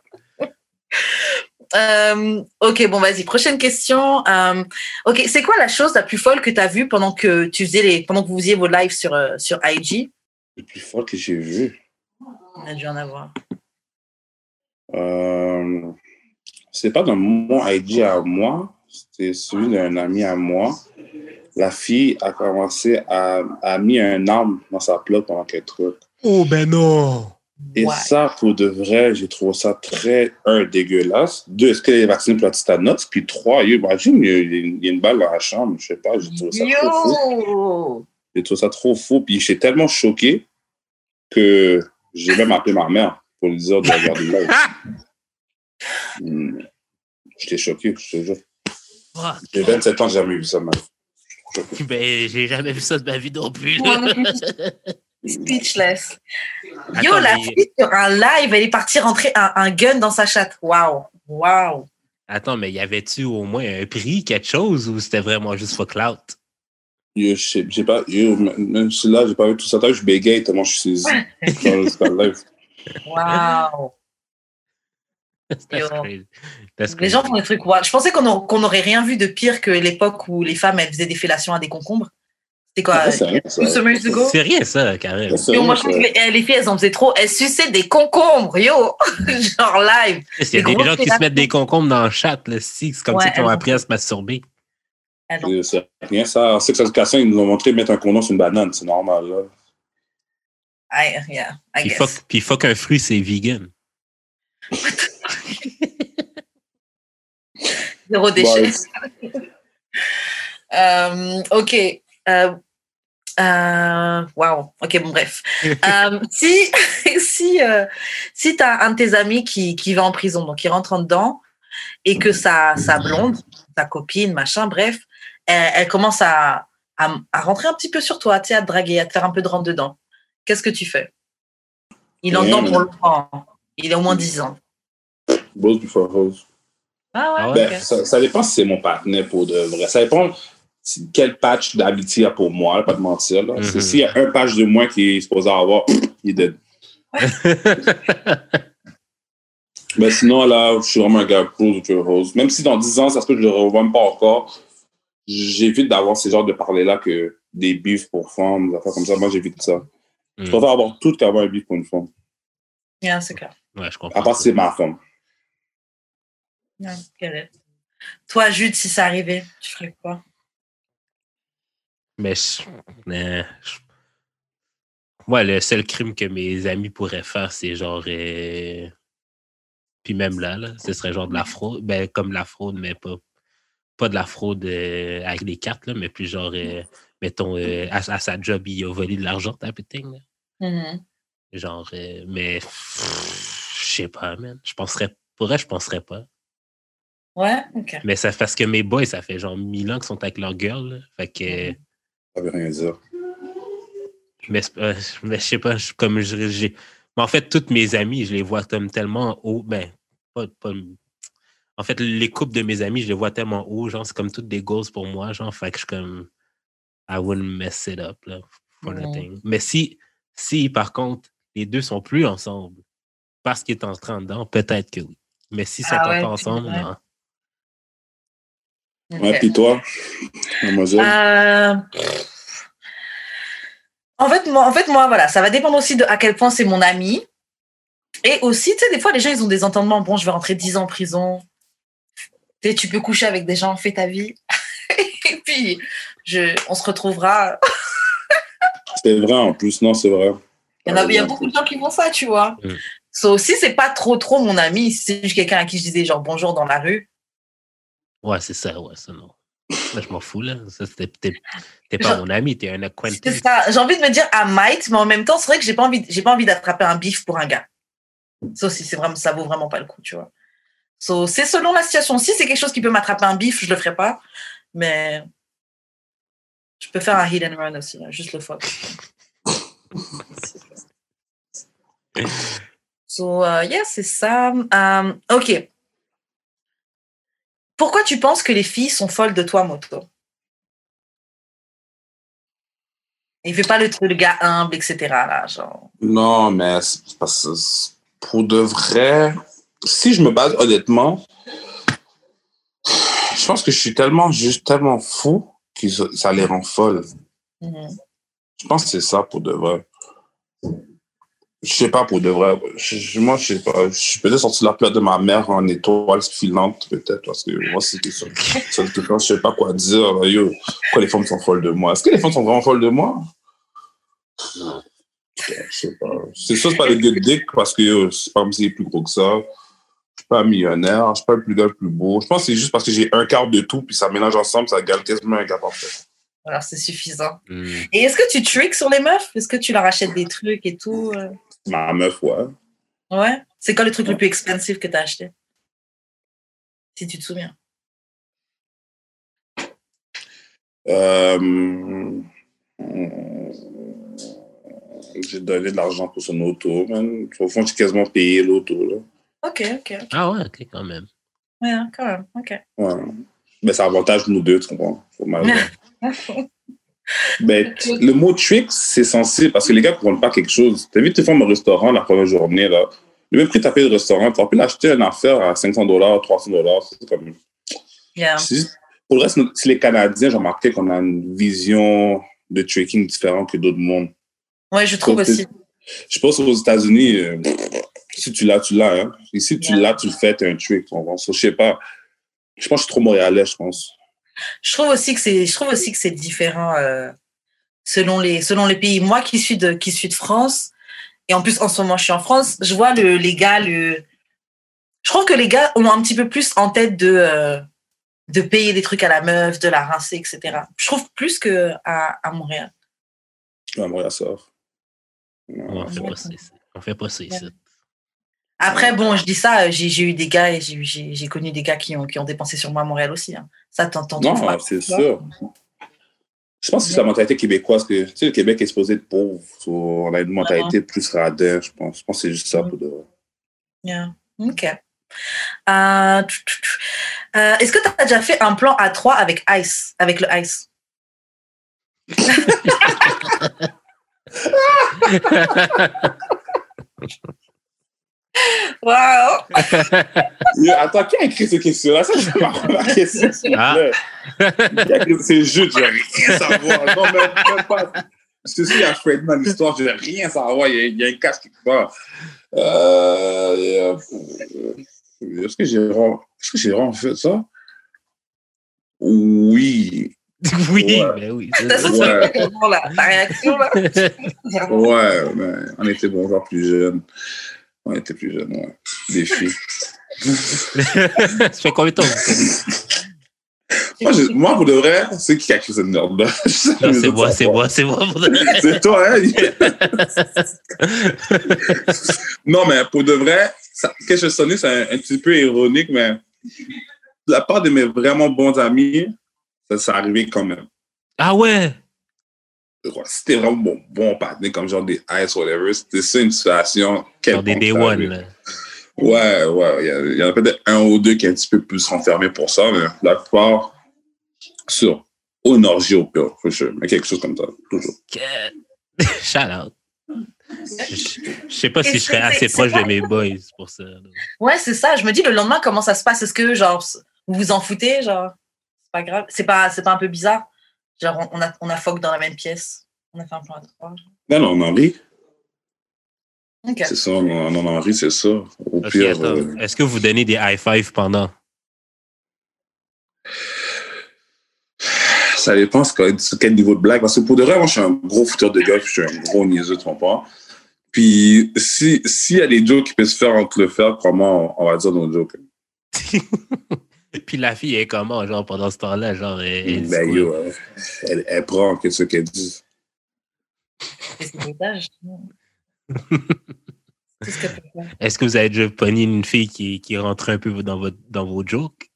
Speaker 1: Euh, ok, bon, vas-y. Prochaine question. Euh, ok, c'est quoi la chose la plus folle que tu as vue pendant que tu faisais les, pendant que vous faisiez vos lives sur, euh, sur IG
Speaker 2: Le plus fort que j'ai vu.
Speaker 1: On a dû en avoir.
Speaker 2: Euh, c'est pas dans mon IG à moi, c'était celui d'un ami à moi. La fille a commencé à, a mis un arme dans sa plug pendant qu'elle truc.
Speaker 3: Oh, ben non!
Speaker 2: Et
Speaker 1: Ouais.
Speaker 2: ça, pour de vrai, j'ai trouvé ça très, un, dégueulasse. Deux, est-ce qu'elle est vaccinée pour la tétanos? Puis trois, imagine, il y, a, il y a une balle dans la chambre, je sais pas, j'ai trouvé ça trop fou. J'ai trouvé ça trop fou. Puis j'étais tellement choqué que j'ai même appelé ma mère pour lui dire de regarder. Hmm. J'étais choqué, je te jure.
Speaker 3: Fuck.
Speaker 2: J'ai 27 ans, j'ai jamais vu ça, man.
Speaker 3: Ben, j'ai jamais vu ça de ma vie non plus.
Speaker 1: Speechless. Yo,
Speaker 3: Attends,
Speaker 1: la
Speaker 3: mais-
Speaker 1: fille sur un live, elle est partie rentrer un, un gun dans sa chatte. Waouh! Waouh!
Speaker 3: Attends, mais y avait-tu au moins un prix, quelque chose, ou c'était vraiment juste for clout?
Speaker 2: Yo, je sais- pas, yo, même si là, j'ai pas vu tout ça. T'as vu, je bégaye tellement je suis saisi. dans le Sky Live.
Speaker 1: Waouh!
Speaker 3: That's
Speaker 1: Yo.
Speaker 3: crazy. That's
Speaker 1: Les
Speaker 3: crazy.
Speaker 1: gens font des trucs. Je pensais qu'on n'aurait rien vu de pire que l'époque où les femmes elles faisaient des fellations à des concombres. C'était quoi?
Speaker 2: C'est rien,
Speaker 1: Two
Speaker 2: ça.
Speaker 1: summers ago?
Speaker 3: C'est rien, ça, Karen.
Speaker 2: C'est
Speaker 1: Yo,
Speaker 2: rien,
Speaker 1: moi, je trouve
Speaker 2: ça.
Speaker 1: que les, les filles, elles en faisaient trop. Elles suçaient des concombres, yo! Genre live.
Speaker 3: Il y a
Speaker 1: des
Speaker 3: gens qui se mettent des concombres dans le chat, là, si, c'est comme
Speaker 1: Ouais,
Speaker 3: ça qu'ils ont appris à se masturber?
Speaker 1: Ah
Speaker 2: rien, ça. En sex education, ils nous ont montré mettre un condom sur une banane. C'est normal, là.
Speaker 1: I, yeah, I
Speaker 3: Puis
Speaker 1: guess.
Speaker 3: fuck, puis fuck un fruit, c'est vegan.
Speaker 1: Zéro déchet. Euh, ok. Euh, wow. Ok, bon, bref. Euh, si si, euh, si tu as un de tes amis qui, qui va en prison, donc il rentre en dedans, et que sa, sa blonde, sa copine, machin, bref, elle, elle commence à, à, à rentrer un petit peu sur toi, tu sais, à te draguer, à te faire un peu de rentre dedans. Qu'est-ce que tu fais? Il en dedans pour longtemps. Il est au moins 10 ans.
Speaker 2: Boss before hose.
Speaker 1: Ah ouais,
Speaker 3: Ah
Speaker 2: Ben,
Speaker 1: ok.
Speaker 2: ça, ça dépend si c'est mon partenaire pour de vrai. Ça dépend si- quel patch d'habitude il y a pour moi, là, pas de mentir. là.
Speaker 3: Mhm.
Speaker 2: C'est S'il y a un patch de moins qui est supposé avoir, il est dead. Mais sinon, là, je suis vraiment un gars pro de Rose. Même si dans 10 ans, ça se peut que je ne le revois même pas encore, j'évite d'avoir ces genres de parler-là que des bifs pour femmes, des affaires comme ça. Moi, j'évite ça. Je
Speaker 3: Mm.
Speaker 2: préfère avoir tout qu'avoir un bif pour une femme.
Speaker 1: Yeah, c'est clair.
Speaker 3: Ouais, je comprends.
Speaker 2: À part si c'est ma femme.
Speaker 1: Yeah, get it. Toi, Jude, si ça arrivait, tu ferais quoi?
Speaker 3: Mais je, je- ouais, le seul crime que mes amis pourraient faire, c'est genre. euh, Puis même là, là, ce serait genre de la fraude. Ben, comme la fraude, mais pas, pas de la fraude euh, avec des cartes, là, mais plus genre, euh, mettons, euh, à, à sa job, il a volé de l'argent, type of thing. là.
Speaker 1: Mhm.
Speaker 3: Genre, euh, mais je sais pas, man. Je penserais, pour vrai, je penserais pas.
Speaker 1: Ouais, ok.
Speaker 3: Mais ça parce que mes boys, ça fait genre mille ans qu'ils sont avec leur girl. là. Fait que.
Speaker 1: Mhm.
Speaker 2: Ça veut rien dire.
Speaker 3: Mais, c'est pas- mais je sais pas, je- comme je- j'ai. Mais en fait, toutes mes amies, je les vois comme tellement haut. Ben, pas, pas- En fait, les couples de mes amis, je les vois tellement haut. Genre, c'est comme toutes des goals pour moi. Genre, fait que je suis comme. I wouldn't mess it up, là, for
Speaker 1: Mhm.
Speaker 3: nothing. Mais si, si, par contre, les deux sont plus ensemble, parce qu'ils est en train dedans, peut-être que oui. Mais s'ils sont
Speaker 1: Ah ouais,
Speaker 3: encore ensemble,
Speaker 1: ouais.
Speaker 3: non.
Speaker 1: Ok.
Speaker 2: Ouais, puis toi, mademoiselle?
Speaker 1: Euh, En fait, moi, en fait, moi, voilà, ça va dépendre aussi de à quel point c'est mon ami. Et aussi, tu sais, des fois, les gens, ils ont des entendements. Bon, je vais rentrer 10 ans en prison. Tu sais, tu peux coucher avec des gens, fais ta vie. Je, on se retrouvera.
Speaker 2: C'est vrai en plus, non, c'est vrai.
Speaker 1: Il y, en a, il y a beaucoup de gens qui font ça, tu vois.
Speaker 3: Mm.
Speaker 1: So, aussi, c'est pas trop, trop mon ami. si C'est juste quelqu'un à qui je disais, genre, bonjour dans la rue.
Speaker 3: Ouais, c'est ça, ouais, ça non. Je m'en fous, là. Ça, c'était- t'es pas mon ami, t'es un
Speaker 1: C'est
Speaker 3: acquaintance.
Speaker 1: ça. J'ai envie de me dire à might, mais en même temps, c'est vrai que j'ai pas envie, j'ai pas envie d'attraper un bif pour un gars. Ça aussi, c'est vraiment, ça vaut vraiment pas le coup, tu vois. So, c'est selon la situation. Si c'est quelque chose qui peut m'attraper un bif, je le ferai pas. Mais je peux faire un hit and run aussi, là, juste le fuck. so, euh, yeah, c'est ça. Um, ok. Pourquoi tu penses que les filles sont folles de toi, Moto? Il fait pas le truc, le gars humble, etc. Là, genre.
Speaker 2: Non, mais parce que pour de vrai, si je me base honnêtement, je pense que je suis tellement juste tellement fou que ça, les rend folles.
Speaker 1: Mhm.
Speaker 2: Je pense que c'est ça pour de vrai. Je sais pas pour de vrai. Je- moi, je sais pas. Je suis peut-être sorti de la plate de ma mère en étoile filante, peut-être, parce que moi, c'était ça. Je sais pas quoi dire. Yo, pourquoi les femmes sont folles de moi? Est-ce que les femmes sont vraiment folles de moi? Je sais pas. C'est sûr, c'est pas le good dick parce que c'est pas comme si plus gros que ça. Pas millionnaire, je suis pas le plus gars le plus beau. Je pense que c'est juste parce que j'ai un quart de tout, puis ça mélange ensemble, ça égale quasiment un gars parfait.
Speaker 1: Alors, c'est suffisant.
Speaker 3: Hmm.
Speaker 1: Et est-ce que tu tricks sur les meufs? Est-ce que tu leur achètes des trucs et tout euh?
Speaker 2: Ma meuf, ouais.
Speaker 1: Ouais. C'est quoi le truc le plus expensive que tu as acheté? Si tu te souviens.
Speaker 2: Euh, j'ai donné de l'argent pour son auto, man. Au fond, j'ai quasiment payé l'auto, là.
Speaker 1: Ok, ok.
Speaker 3: Ah ouais, ok, quand même.
Speaker 1: Ouais, hein, quand même. Ok.
Speaker 2: Ouais. Mais ça avantage nous deux, tu comprends? Faut mal- Ben, le mot trick, c'est censé, parce que les gars ne comprennent pas quelque chose. Tu vu, tu fais au restaurant la première journée, là. Le même prix que tu as payé le restaurant, tu pu l'acheter une affaire à 500 dollars, 300 dollars. C'est comme.
Speaker 1: Yeah.
Speaker 2: Pour le reste, c'est les Canadiens, j'ai remarqué qu'on a une vision de tricking différente que d'autres mondes.
Speaker 1: Ouais, je trouve
Speaker 2: Donc,
Speaker 1: aussi.
Speaker 2: Je pense aux États-Unis, euh, si tu l'as, tu l'as. Hein. Et si tu
Speaker 1: Yeah.
Speaker 2: l'as, tu le fais, t'es un trick. Je sais pas. Je pense que je suis trop montréalais, je pense.
Speaker 1: Je trouve aussi que c'est, je trouve aussi que c'est différent euh, selon les, selon les pays. Moi, qui suis de, qui suis de France, et en plus en ce moment je suis en France, je vois le, les gars, le, je trouve que les gars ont un petit peu plus en tête de, euh, de payer des trucs à la meuf, de la rincer, etc. Je trouve plus que à, Montréal.
Speaker 2: À Montréal, ça.
Speaker 3: On fait pas ça. ici. On fait pas ça ici.
Speaker 1: Après, bon, je dis ça, j'ai, j'ai eu des gars et j'ai, connu des gars qui ont, qui ont dépensé sur moi à Montréal aussi. hein. Ça, t'en, t'en trouves
Speaker 2: Non, c'est sûr. Je pense que c'est la mentalité québécoise que, tu sais, le Québec est supposé être pauvre. So, on a une mentalité plus radin, je pense. Je pense que c'est juste ça pour de vrai.
Speaker 1: Yeah. OK. Euh. Euh, Est-ce que tu as déjà fait un plan à 3 avec Ice, avec le Ice? Wow
Speaker 2: Yo, Attends, qui a écrit cette question-là? Ça, je marre la question.
Speaker 3: Ah.
Speaker 2: Qui a écrit- C'est juste, je rien savoir. Non, mais même pas. C'est sûr, il y a Fred dans l'histoire, je veux rien savoir. Il y a, il y a une cache quelque part. Euh, euh, Est-ce que j'ai vraiment, est-ce que j'ai vraiment fait ça? Oui.
Speaker 3: oui,
Speaker 2: Ouais.
Speaker 3: ben oui. C'est
Speaker 1: ça,
Speaker 2: Ouais.
Speaker 1: c'est comment, là, ta réaction là
Speaker 2: Ouais, mais on était bon, genre plus jeunes. On était plus jeunes, ouais. Des filles.
Speaker 3: ça fait combien de temps?
Speaker 2: Moi, je- moi, pour de vrai, c'est qui qui a écrit cette merde-là?
Speaker 3: Non, c'est moi, c'est moi, c'est moi. pour de-
Speaker 2: C'est toi, hein? non, mais pour de vrai, ça, que je sonnais, c'est un, un petit peu ironique, mais la part de mes vraiment bons amis, ça, ça arrivait quand même.
Speaker 3: Ah ouais?
Speaker 2: C'était vraiment bon, bon partenaire, comme genre des ice, whatever. C'était ça une situation.
Speaker 3: Genre des Day One.
Speaker 2: Ouais, ouais. Il y y, en a peut-être un ou deux qui est un petit peu plus renfermés pour ça, mais la plupart sur une orgie au pire, for sure. Mais quelque chose comme ça, toujours.
Speaker 3: Shout out. Je, sais pas si je serais assez proche de mes boys pour ça.
Speaker 1: Ouais, c'est ça. Je me dis le lendemain, comment ça se passe? Est-ce que, genre, vous vous en foutez Genre, c'est pas grave. C'est pas, c'est pas un peu bizarre? Genre, on a, on a Fogg dans la même pièce. On a fait un plan à 3.
Speaker 2: Non, non, on en rit.
Speaker 1: Ok.
Speaker 2: C'est ça, on, on en rit, c'est ça. Au pire. euh,
Speaker 3: Est-ce que vous donnez des high five pendant?
Speaker 2: Ça dépend sur quel, niveau de blague. Parce que pour de vrai, moi, je suis un gros fouteur de gueule, puis je suis un gros niaiseux, tu comprends? Puis, si- s'il y a des jokes qui peuvent se faire entre le faire, comment on, on va dire nos jokes?
Speaker 3: Puis la fille est comment, genre, pendant ce temps-là? Genre, elle, elle dit
Speaker 2: Ben,
Speaker 3: quoi?
Speaker 2: yo, elle, elle prend dit.
Speaker 1: C'est ce qu'elle faire.
Speaker 3: Est-ce que vous avez déjà pogné une fille qui, qui rentre un peu dans, votre, dans vos jokes?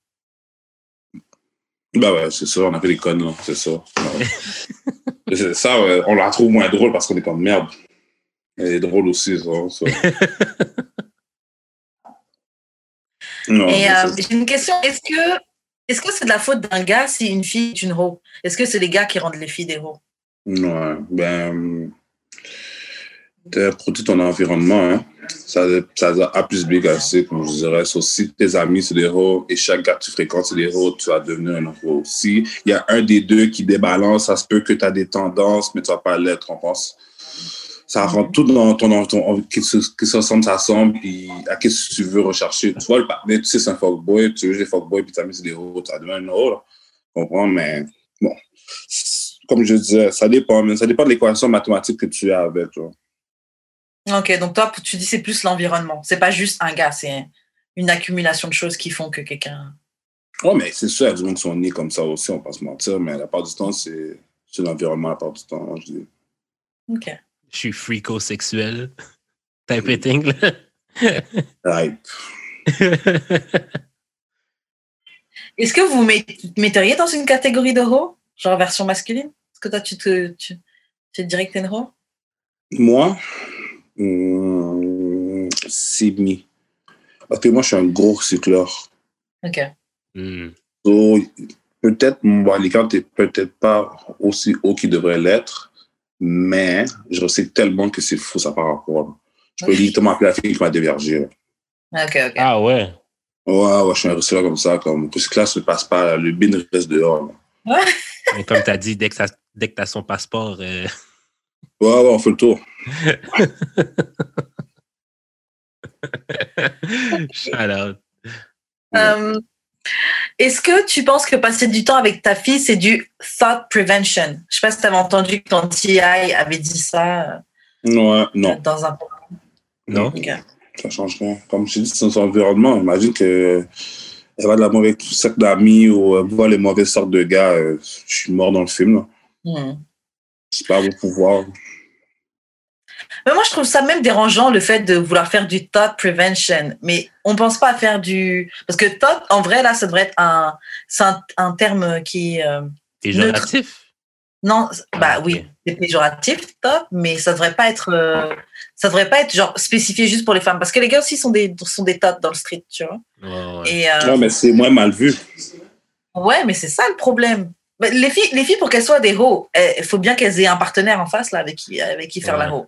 Speaker 2: Ben ouais, c'est ça, on a fait des connes, là, c'est ça. Ouais. Ça, ouais, on la trouve moins drôle parce qu'on est comme merde. Elle est drôle aussi, ça. ça. Non,
Speaker 1: Et euh, j'ai une question. Est-ce que est-ce que c'est de la faute d'un gars si une fille est une ho Est-ce que c'est les gars qui rendent les filles des hoes
Speaker 2: Ouais, ben, t'as produit ton environnement, hein. Ça, ça a plus B égale C, comme je dirais. So, si tes amis, c'est des héros, et chaque gars que tu fréquentes, c'est des héros, tu vas devenir un héros. Si il y a un des deux qui débalance, ça se peut que tu as des tendances, mais tu vas pas l'être, on pense. Ça rentre tout dans ton, dans ton qui qui se ressemble, ça semble, puis à que tu veux rechercher. Tu vois, le partenaire, tu sais, c'est un fuckboy, tu veux des fuckboys, puis amis, c'est des tu vas devenir un. Tu comprends? Mais bon, comme je disais, ça dépend, mais ça dépend de l'équation mathématique que tu as avec, tu vois.
Speaker 1: Ok, donc toi, tu dis c'est plus l'environnement. C'est pas juste un gars, c'est une accumulation de choses qui font que quelqu'un.
Speaker 2: Ouais, mais c'est sûr, il y a du monde qui sont nés comme ça aussi, on va pas se mentir, mais la part du temps, c'est c'est l'environnement la part du temps, je dis.
Speaker 1: Ok.
Speaker 3: Je suis freako-sexuel. Type it thing, là.
Speaker 2: Right.
Speaker 1: Est-ce que vous met- metteriez dans une catégorie de ho Genre version masculine? Est-ce que toi, tu te, tu, tu te dirais que t'es une ho
Speaker 2: Moi, hum, c'est. Parce que moi, je suis un gros recycleur.
Speaker 1: Ok.
Speaker 2: So, peut-être mon body count est peut-être pas aussi haut qu'il devrait l'être, mais je sais tellement que c'est fou ça par rapport. Je peux directement appeler la fille qui m'a dévergé.
Speaker 1: Ok, ok.
Speaker 3: Ah ouais.
Speaker 2: Ouais, ouais, je suis un restaurant comme ça, comme que ce classe ne passe pas, le bin reste dehors. là.
Speaker 3: Mais comme tu as dit, dès que, ça, dès que tu as son passeport, euh,
Speaker 2: Ouais, ouais, on fait le tour.
Speaker 3: shout out.
Speaker 1: Euh, Est-ce que tu penses que passer du temps avec ta fille, c'est du thought prevention? Je sais pas si tu avais entendu que ton TI avait dit ça euh,
Speaker 2: Ouais, non,
Speaker 1: dans un
Speaker 3: Non?
Speaker 1: Ok.
Speaker 2: ça change rien. Comme je t'ai dit, c'est son environnement. Imagine que elle va de la mauvaise cercle d'amis ou euh, voir les mauvaises sortes de gars. euh, je suis mort dans le film. Là.
Speaker 1: Hmm.
Speaker 2: C'est pas vos pouvoirs.
Speaker 1: Mais moi, je trouve ça même dérangeant le fait de vouloir faire du thought prevention. Mais on pense pas à faire du. Parce que thought, en vrai, là, ça devrait être un, c'est un, un terme qui. euh,
Speaker 3: Péjoratif?
Speaker 1: Non,
Speaker 3: Ah,
Speaker 1: bah oui, c'est péjoratif, top, mais ça devrait pas être, euh, ça devrait pas être genre spécifié juste pour les femmes, parce que les gars aussi sont des sont des tots dans le street, tu vois.
Speaker 3: Ouais.
Speaker 1: Et euh,
Speaker 2: Non, mais c'est moins mal vu.
Speaker 1: ouais, mais c'est ça le problème. Mais les filles, les filles pour qu'elles soient des hoes, eh, il faut bien qu'elles aient un partenaire en face là avec qui avec qui faire la hoe.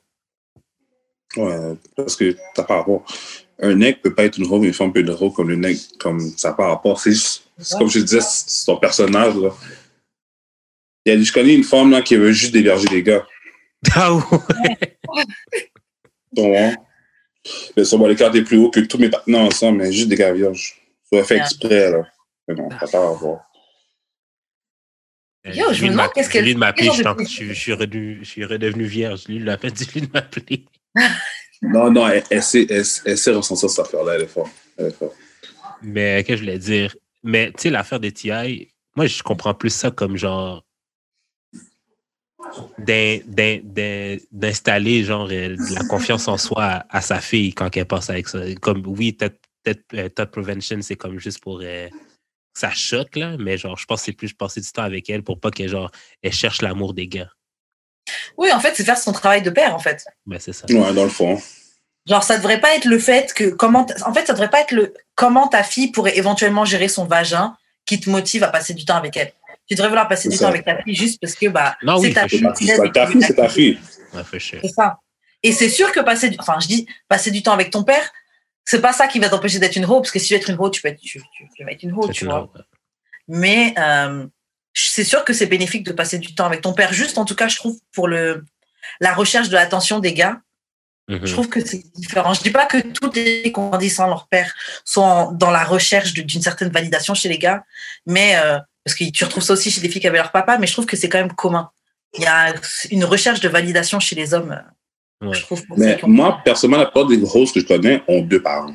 Speaker 2: Ouais, parce que t'as pas rapport. Un nec peut pas être une robe, une femme peut être une robe comme le nec, comme ça n'a pas rapport. C'est juste- c'est comme je disais, c'est ton personnage. Là. Il y a, je connais une femme là, qui veut juste déverger des gars.
Speaker 3: Ah ouais.
Speaker 2: Donc, hein, mais body count est plus haut que tous mes partenaires ensemble, mais juste des gars vierges. Ça va fait
Speaker 1: Yeah.
Speaker 2: exprès, là. Mais non, ça n'a pas rapport.
Speaker 3: Euh,
Speaker 1: Yo, je me
Speaker 3: lui de
Speaker 1: demande
Speaker 3: m'a-
Speaker 1: qu'est-ce qu'elle-
Speaker 3: lui de m'appeler, je, suis je, redevenu, vierge. Lui, il a fait lui de m'appeler.
Speaker 2: Non, non, elle, elle sait, elle, elle sait ressentir cette affaire-là, elle est forte.
Speaker 3: Mais qu'est-ce que je voulais dire? Mais tu sais, l'affaire des TI, moi, je comprends plus ça comme genre d'in- d'in- d'in- d'installer genre euh, de la confiance en soi à, sa fille quand elle passe avec ça. Comme oui, peut-être peut-être, euh, prevention, c'est comme juste pour euh, ça choque, là, mais genre, je pense que c'est plus passer du temps avec elle pour pas qu'elle genre elle cherche l'amour des gars.
Speaker 1: Oui, en fait, c'est faire son travail de père en fait.
Speaker 3: Ben, c'est ça.
Speaker 2: Ouais, dans le fond.
Speaker 1: Genre, ça devrait pas être le fait que comment, en fait, ça devrait pas être le comment ta fille pourrait éventuellement gérer son vagin qui te motive à passer du temps avec elle. Tu devrais vouloir passer
Speaker 2: C'est
Speaker 1: du
Speaker 2: ça.
Speaker 1: temps avec ta fille juste parce que bah
Speaker 3: Non,
Speaker 1: c'est
Speaker 3: oui,
Speaker 1: ta fille. et
Speaker 2: Ta fille, c'est ta fille.
Speaker 3: Ouais.
Speaker 1: C'est ça. Et c'est sûr que passer du, enfin, je dis, passer du temps avec ton père, c'est pas ça qui va t'empêcher d'être une hoe, parce que si tu veux être une hoe, tu peux être, tu, tu- tu vas être une hoe,
Speaker 3: C'est
Speaker 1: tu
Speaker 3: une
Speaker 1: vois. Mais euh, c'est sûr que c'est bénéfique de passer du temps avec ton père. Juste, en tout cas, je trouve pour le la recherche de l'attention des gars,
Speaker 3: Mhm.
Speaker 1: je trouve que c'est différent. Je dis pas que tous les sans leur père sont en- dans la recherche d'une certaine validation chez les gars, mais euh, parce que tu retrouves ça aussi chez des filles qui avaient leur papa, mais je trouve que c'est quand même commun. Il y a une recherche de validation chez les hommes. euh,
Speaker 3: Ouais.
Speaker 1: Je trouve
Speaker 2: Mais moi, personnellement, la plupart des grosses que je connais ont deux parents.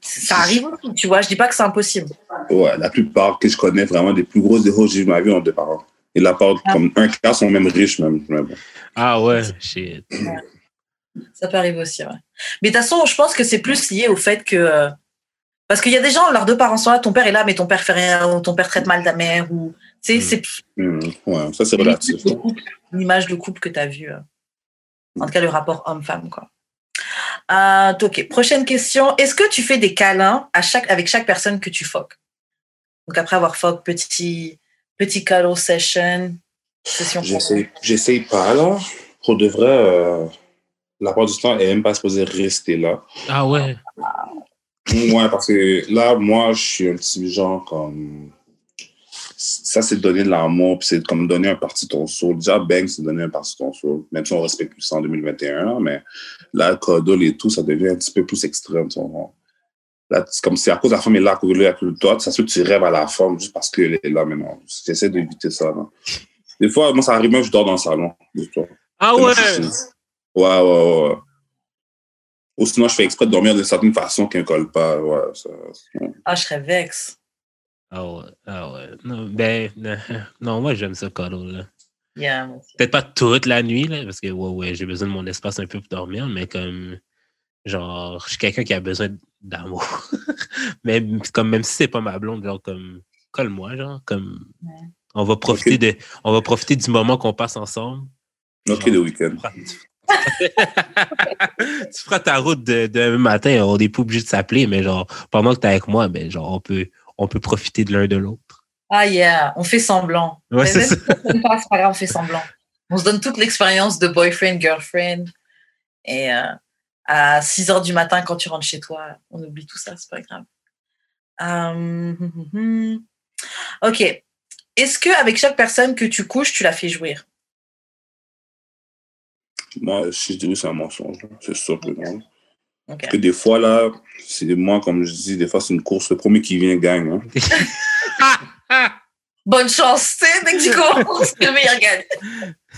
Speaker 1: Ça arrive aussi, tu vois. Je dis pas que c'est impossible.
Speaker 2: Ouais, la plupart que je connais vraiment des plus grosses grosses que j'ai ma vie ont deux parents. Et la part,
Speaker 1: Ah.
Speaker 2: comme un quart sont même riches, même.
Speaker 3: Ah ouais, shit.
Speaker 1: Ça peut arriver aussi, ouais. Mais de toute façon, je pense que c'est plus lié au fait que. euh, parce qu'il y a des gens, leurs deux parents sont là, ton père est là, mais ton père fait rien, ou ton père traite mal ta mère, ou. Tu sais,
Speaker 3: Mm.
Speaker 1: c'est
Speaker 2: Hmm, ouais, ça, c'est relatif.
Speaker 1: l'image de couple que tu as vue. euh. En tout cas, le rapport homme-femme, quoi. Euh, ok, prochaine question. Est-ce que tu fais des câlins à chaque, avec chaque personne que tu foques Donc, après avoir foque, petit, petit cuddle session, session
Speaker 2: J'essaie j'essaie pas, là. Pour de vrai, euh, la part du temps, elle n'est même pas supposée rester là.
Speaker 3: Ah ouais.
Speaker 2: Ouais, parce que là, moi, je suis un petit genre comme. Ça, c'est donner de l'amour, puis c'est comme donner un parti de ton soul. Déjà, bang, c'est donner un parti de ton soul. Même si on respecte plus ça en 2021, mais là, cuddle et tout, ça devient un petit peu plus extrême. tu vois. Là, c'est comme si à cause de la femme est là, à cause de la de toi, ça se fait que tu rêves à la femme juste parce qu'elle est là maintenant. J'essaie d'éviter ça. là. Des fois, moi, ça arrive même, je dors dans le salon.
Speaker 3: Ah ouais?
Speaker 2: Ouais, ouais, ouais. Ou sinon, je fais exprès de dormir d'une certaine façon qui ne colle pas. Ouais, ça,
Speaker 1: Ah, je serais vexe.
Speaker 3: Ah ouais. Ah ouais. Non, ben, non, moi j'aime ça, cuddle, là.
Speaker 1: Yeah.
Speaker 3: Peut-être pas toute la nuit, là, parce que ouais, ouais, j'ai besoin de mon espace un peu pour dormir, mais comme genre, je suis quelqu'un qui a besoin d'amour. mais comme même si c'est pas ma blonde, genre comme colle-moi, genre, comme
Speaker 1: Ouais.
Speaker 3: on va profiter de on va profiter du moment qu'on passe ensemble.
Speaker 2: Ok, le week-end.
Speaker 3: tu feras ta route de, demain matin, on n'est pas obligé de s'appeler, mais genre, pendant que tu es avec moi, ben, genre, on peut, on peut profiter de l'un de l'autre.
Speaker 1: Ah, yeah, on fait semblant.
Speaker 3: Ouais, c'est ça.
Speaker 1: on s'aime pas, c'est pas grave, on fait semblant. On se donne toute l'expérience de boyfriend, girlfriend. Et euh, à 6 heures du matin, quand tu rentres chez toi, on oublie tout ça, c'est pas grave. Euh, hum, hum, hum. ok. Est-ce que avec chaque personne que tu couches, tu la fais jouir?
Speaker 2: Moi, si je dis oui, c'est un mensonge. C'est sûr que non. Que des fois, là, c'est moi, comme je dis, des fois, c'est une course. Le premier qui vient gagne. hein.
Speaker 1: Bonne chance, tu sais, dès que tu commences, le meilleur gagne.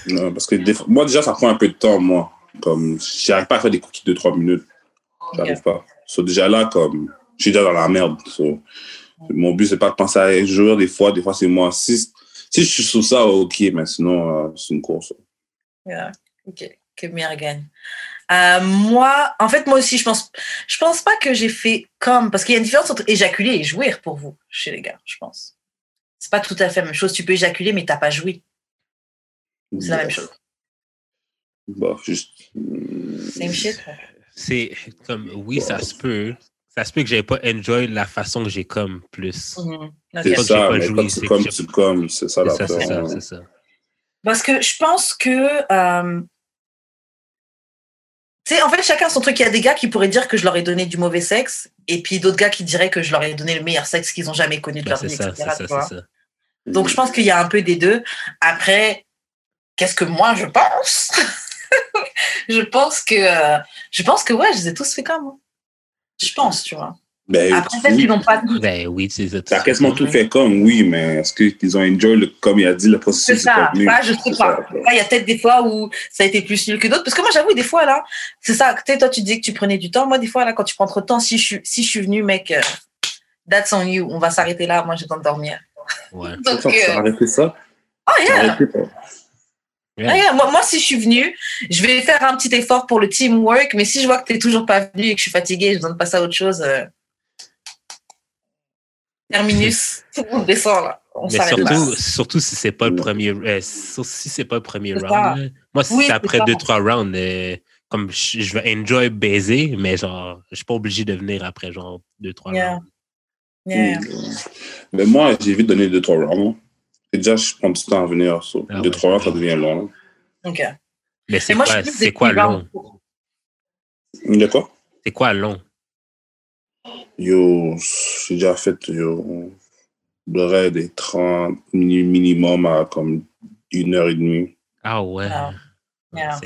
Speaker 2: Non, parce que des fois- moi, déjà, ça prend un peu de temps, moi. Comme, j'arrive pas à faire des cookies de 3 minutes. J'arrive pas. So, déjà là, comme, je suis déjà dans la merde. So, mon but, c'est pas de penser à jouer des fois. Des fois, c'est moi. Si, si je suis sous ça, ok, mais sinon, euh, c'est une course.
Speaker 1: Yeah. Ok, que le meilleur gagne. Euh, moi, en fait, moi aussi, je pense, je pense pas que j'ai fait comme, parce qu'il y a une différence entre éjaculer et jouir pour vous, chez les gars, je pense. C'est pas tout à fait la même chose. Tu peux éjaculer, mais t'as pas joui. C'est la même chose.
Speaker 2: Bah, juste. hmm,
Speaker 1: Same shit.
Speaker 3: C'est comme, oui, ça se peut. Ça se peut que j'avais pas enjoy la façon que j'ai comme plus.
Speaker 1: Mhm.
Speaker 2: C'est ça,
Speaker 3: pas
Speaker 2: mais
Speaker 3: joui,
Speaker 2: quand
Speaker 3: c'est
Speaker 2: tu
Speaker 3: que
Speaker 2: comme, tu comme, c'est ça la
Speaker 3: ça, c'est ça, c'est ça.
Speaker 1: Parce que je pense que. euh, sais, en fait, chacun son truc. Il y a des gars qui pourraient dire que je leur ai donné du mauvais sexe, et puis d'autres gars qui diraient que je leur ai donné le meilleur sexe qu'ils ont jamais connu de
Speaker 3: Ben,
Speaker 1: leur vie,
Speaker 3: ça,
Speaker 1: etc.
Speaker 3: ça, ça.
Speaker 1: Donc, je pense qu'il y a un peu des deux. Après, qu'est-ce que moi, je pense? Je pense que, euh, je pense que ouais, je les ai tous fait comme moi. Je pense, tu vois.
Speaker 2: Ben,
Speaker 1: Après, peut-être
Speaker 2: oui,
Speaker 1: qu'ils n'ont pas.
Speaker 3: Ben oui, c'est ça.
Speaker 2: T'as quasiment tout fait comme, oui, mais est-ce qu'ils ont enjoy, le, comme il a dit, le
Speaker 1: C'est
Speaker 2: processus
Speaker 1: ça.
Speaker 2: du?
Speaker 1: Ça, je sais
Speaker 2: C'est
Speaker 1: pas.
Speaker 2: ça.
Speaker 1: Il y a peut-être des fois où ça a été plus nul que d'autres. Parce que moi, j'avoue, des fois, là, c'est ça. Tu sais, toi, tu dis que tu prenais du temps. Moi, des fois, là, quand tu prends trop de temps, si je suis, si je suis venu, mec, euh, that's on you. On va s'arrêter là. Moi, j'ai besoin de dormir.
Speaker 3: Ouais.
Speaker 1: Donc,
Speaker 2: Attends,
Speaker 1: euh,
Speaker 2: arrêtez ça?
Speaker 1: oh, yeah.
Speaker 2: Pas.
Speaker 1: Ah. Moi, moi, si je suis venue, je vais faire un petit effort pour le teamwork. Mais si je vois que tu n'es toujours pas venu et que je suis fatiguée, j'ai besoin de passer à autre chose. euh, Terminus, tout le monde descend là. On
Speaker 3: Mais
Speaker 1: s'arrête là.
Speaker 3: surtout, surtout si c'est pas le premier, euh, si c'est pas le premier round.
Speaker 1: ça.
Speaker 3: Moi, si
Speaker 1: Oui,
Speaker 3: c'est après
Speaker 1: ça.
Speaker 3: deux, trois rounds, euh, comme je, je vais enjoy baiser, mais genre, je suis pas obligé de venir après genre deux, trois
Speaker 1: Yeah.
Speaker 3: rounds.
Speaker 1: Yeah.
Speaker 2: Mais moi, j'ai vite donné 2-3 rounds. Et déjà, je prends du temps à venir. 2-3
Speaker 3: Ah ouais.
Speaker 2: rounds, ça devient long.
Speaker 1: Ok.
Speaker 3: Mais c'est quoi, quoi long?
Speaker 2: Il y a quoi?
Speaker 3: C'est quoi long?
Speaker 2: Yo, j'ai déjà fait, yo, de des 30 mini- minimum à comme une heure et demie.
Speaker 3: Ah ouais.
Speaker 1: Ah. Yeah.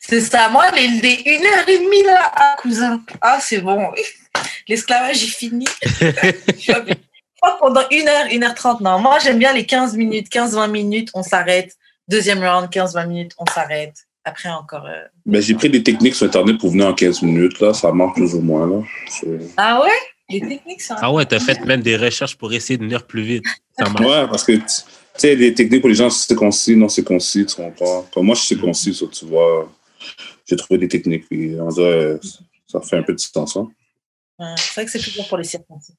Speaker 3: c'est
Speaker 1: ça. Moi, les, les une heure et demie là, ah, cousin. Ah, c'est bon. L'esclavage est fini. Pendant une heure, une heure trente. Non, moi, j'aime bien les 15 minutes, 15-20 minutes, on s'arrête. Deuxième round, 15-20 minutes, on s'arrête. Après, encore. euh,
Speaker 2: Ben, j'ai pris des techniques sur Internet pour venir en 15 minutes. Là, ça marche plus ou moins. Là.
Speaker 1: Ah ouais? Les techniques, ça.
Speaker 3: Ah ouais, t'as fait même des recherches pour essayer de venir plus vite. Ça marche.
Speaker 2: Ouais, parce que, tu sais, des techniques pour les gens, c'est concis, non, c'est concis, tu comprends? Comme moi, je suis concis, so, tu vois, j'ai trouvé des techniques, puis on dirait, ça fait un peu de sens. Hein.
Speaker 1: Ouais, c'est vrai que c'est toujours pour les circonstances.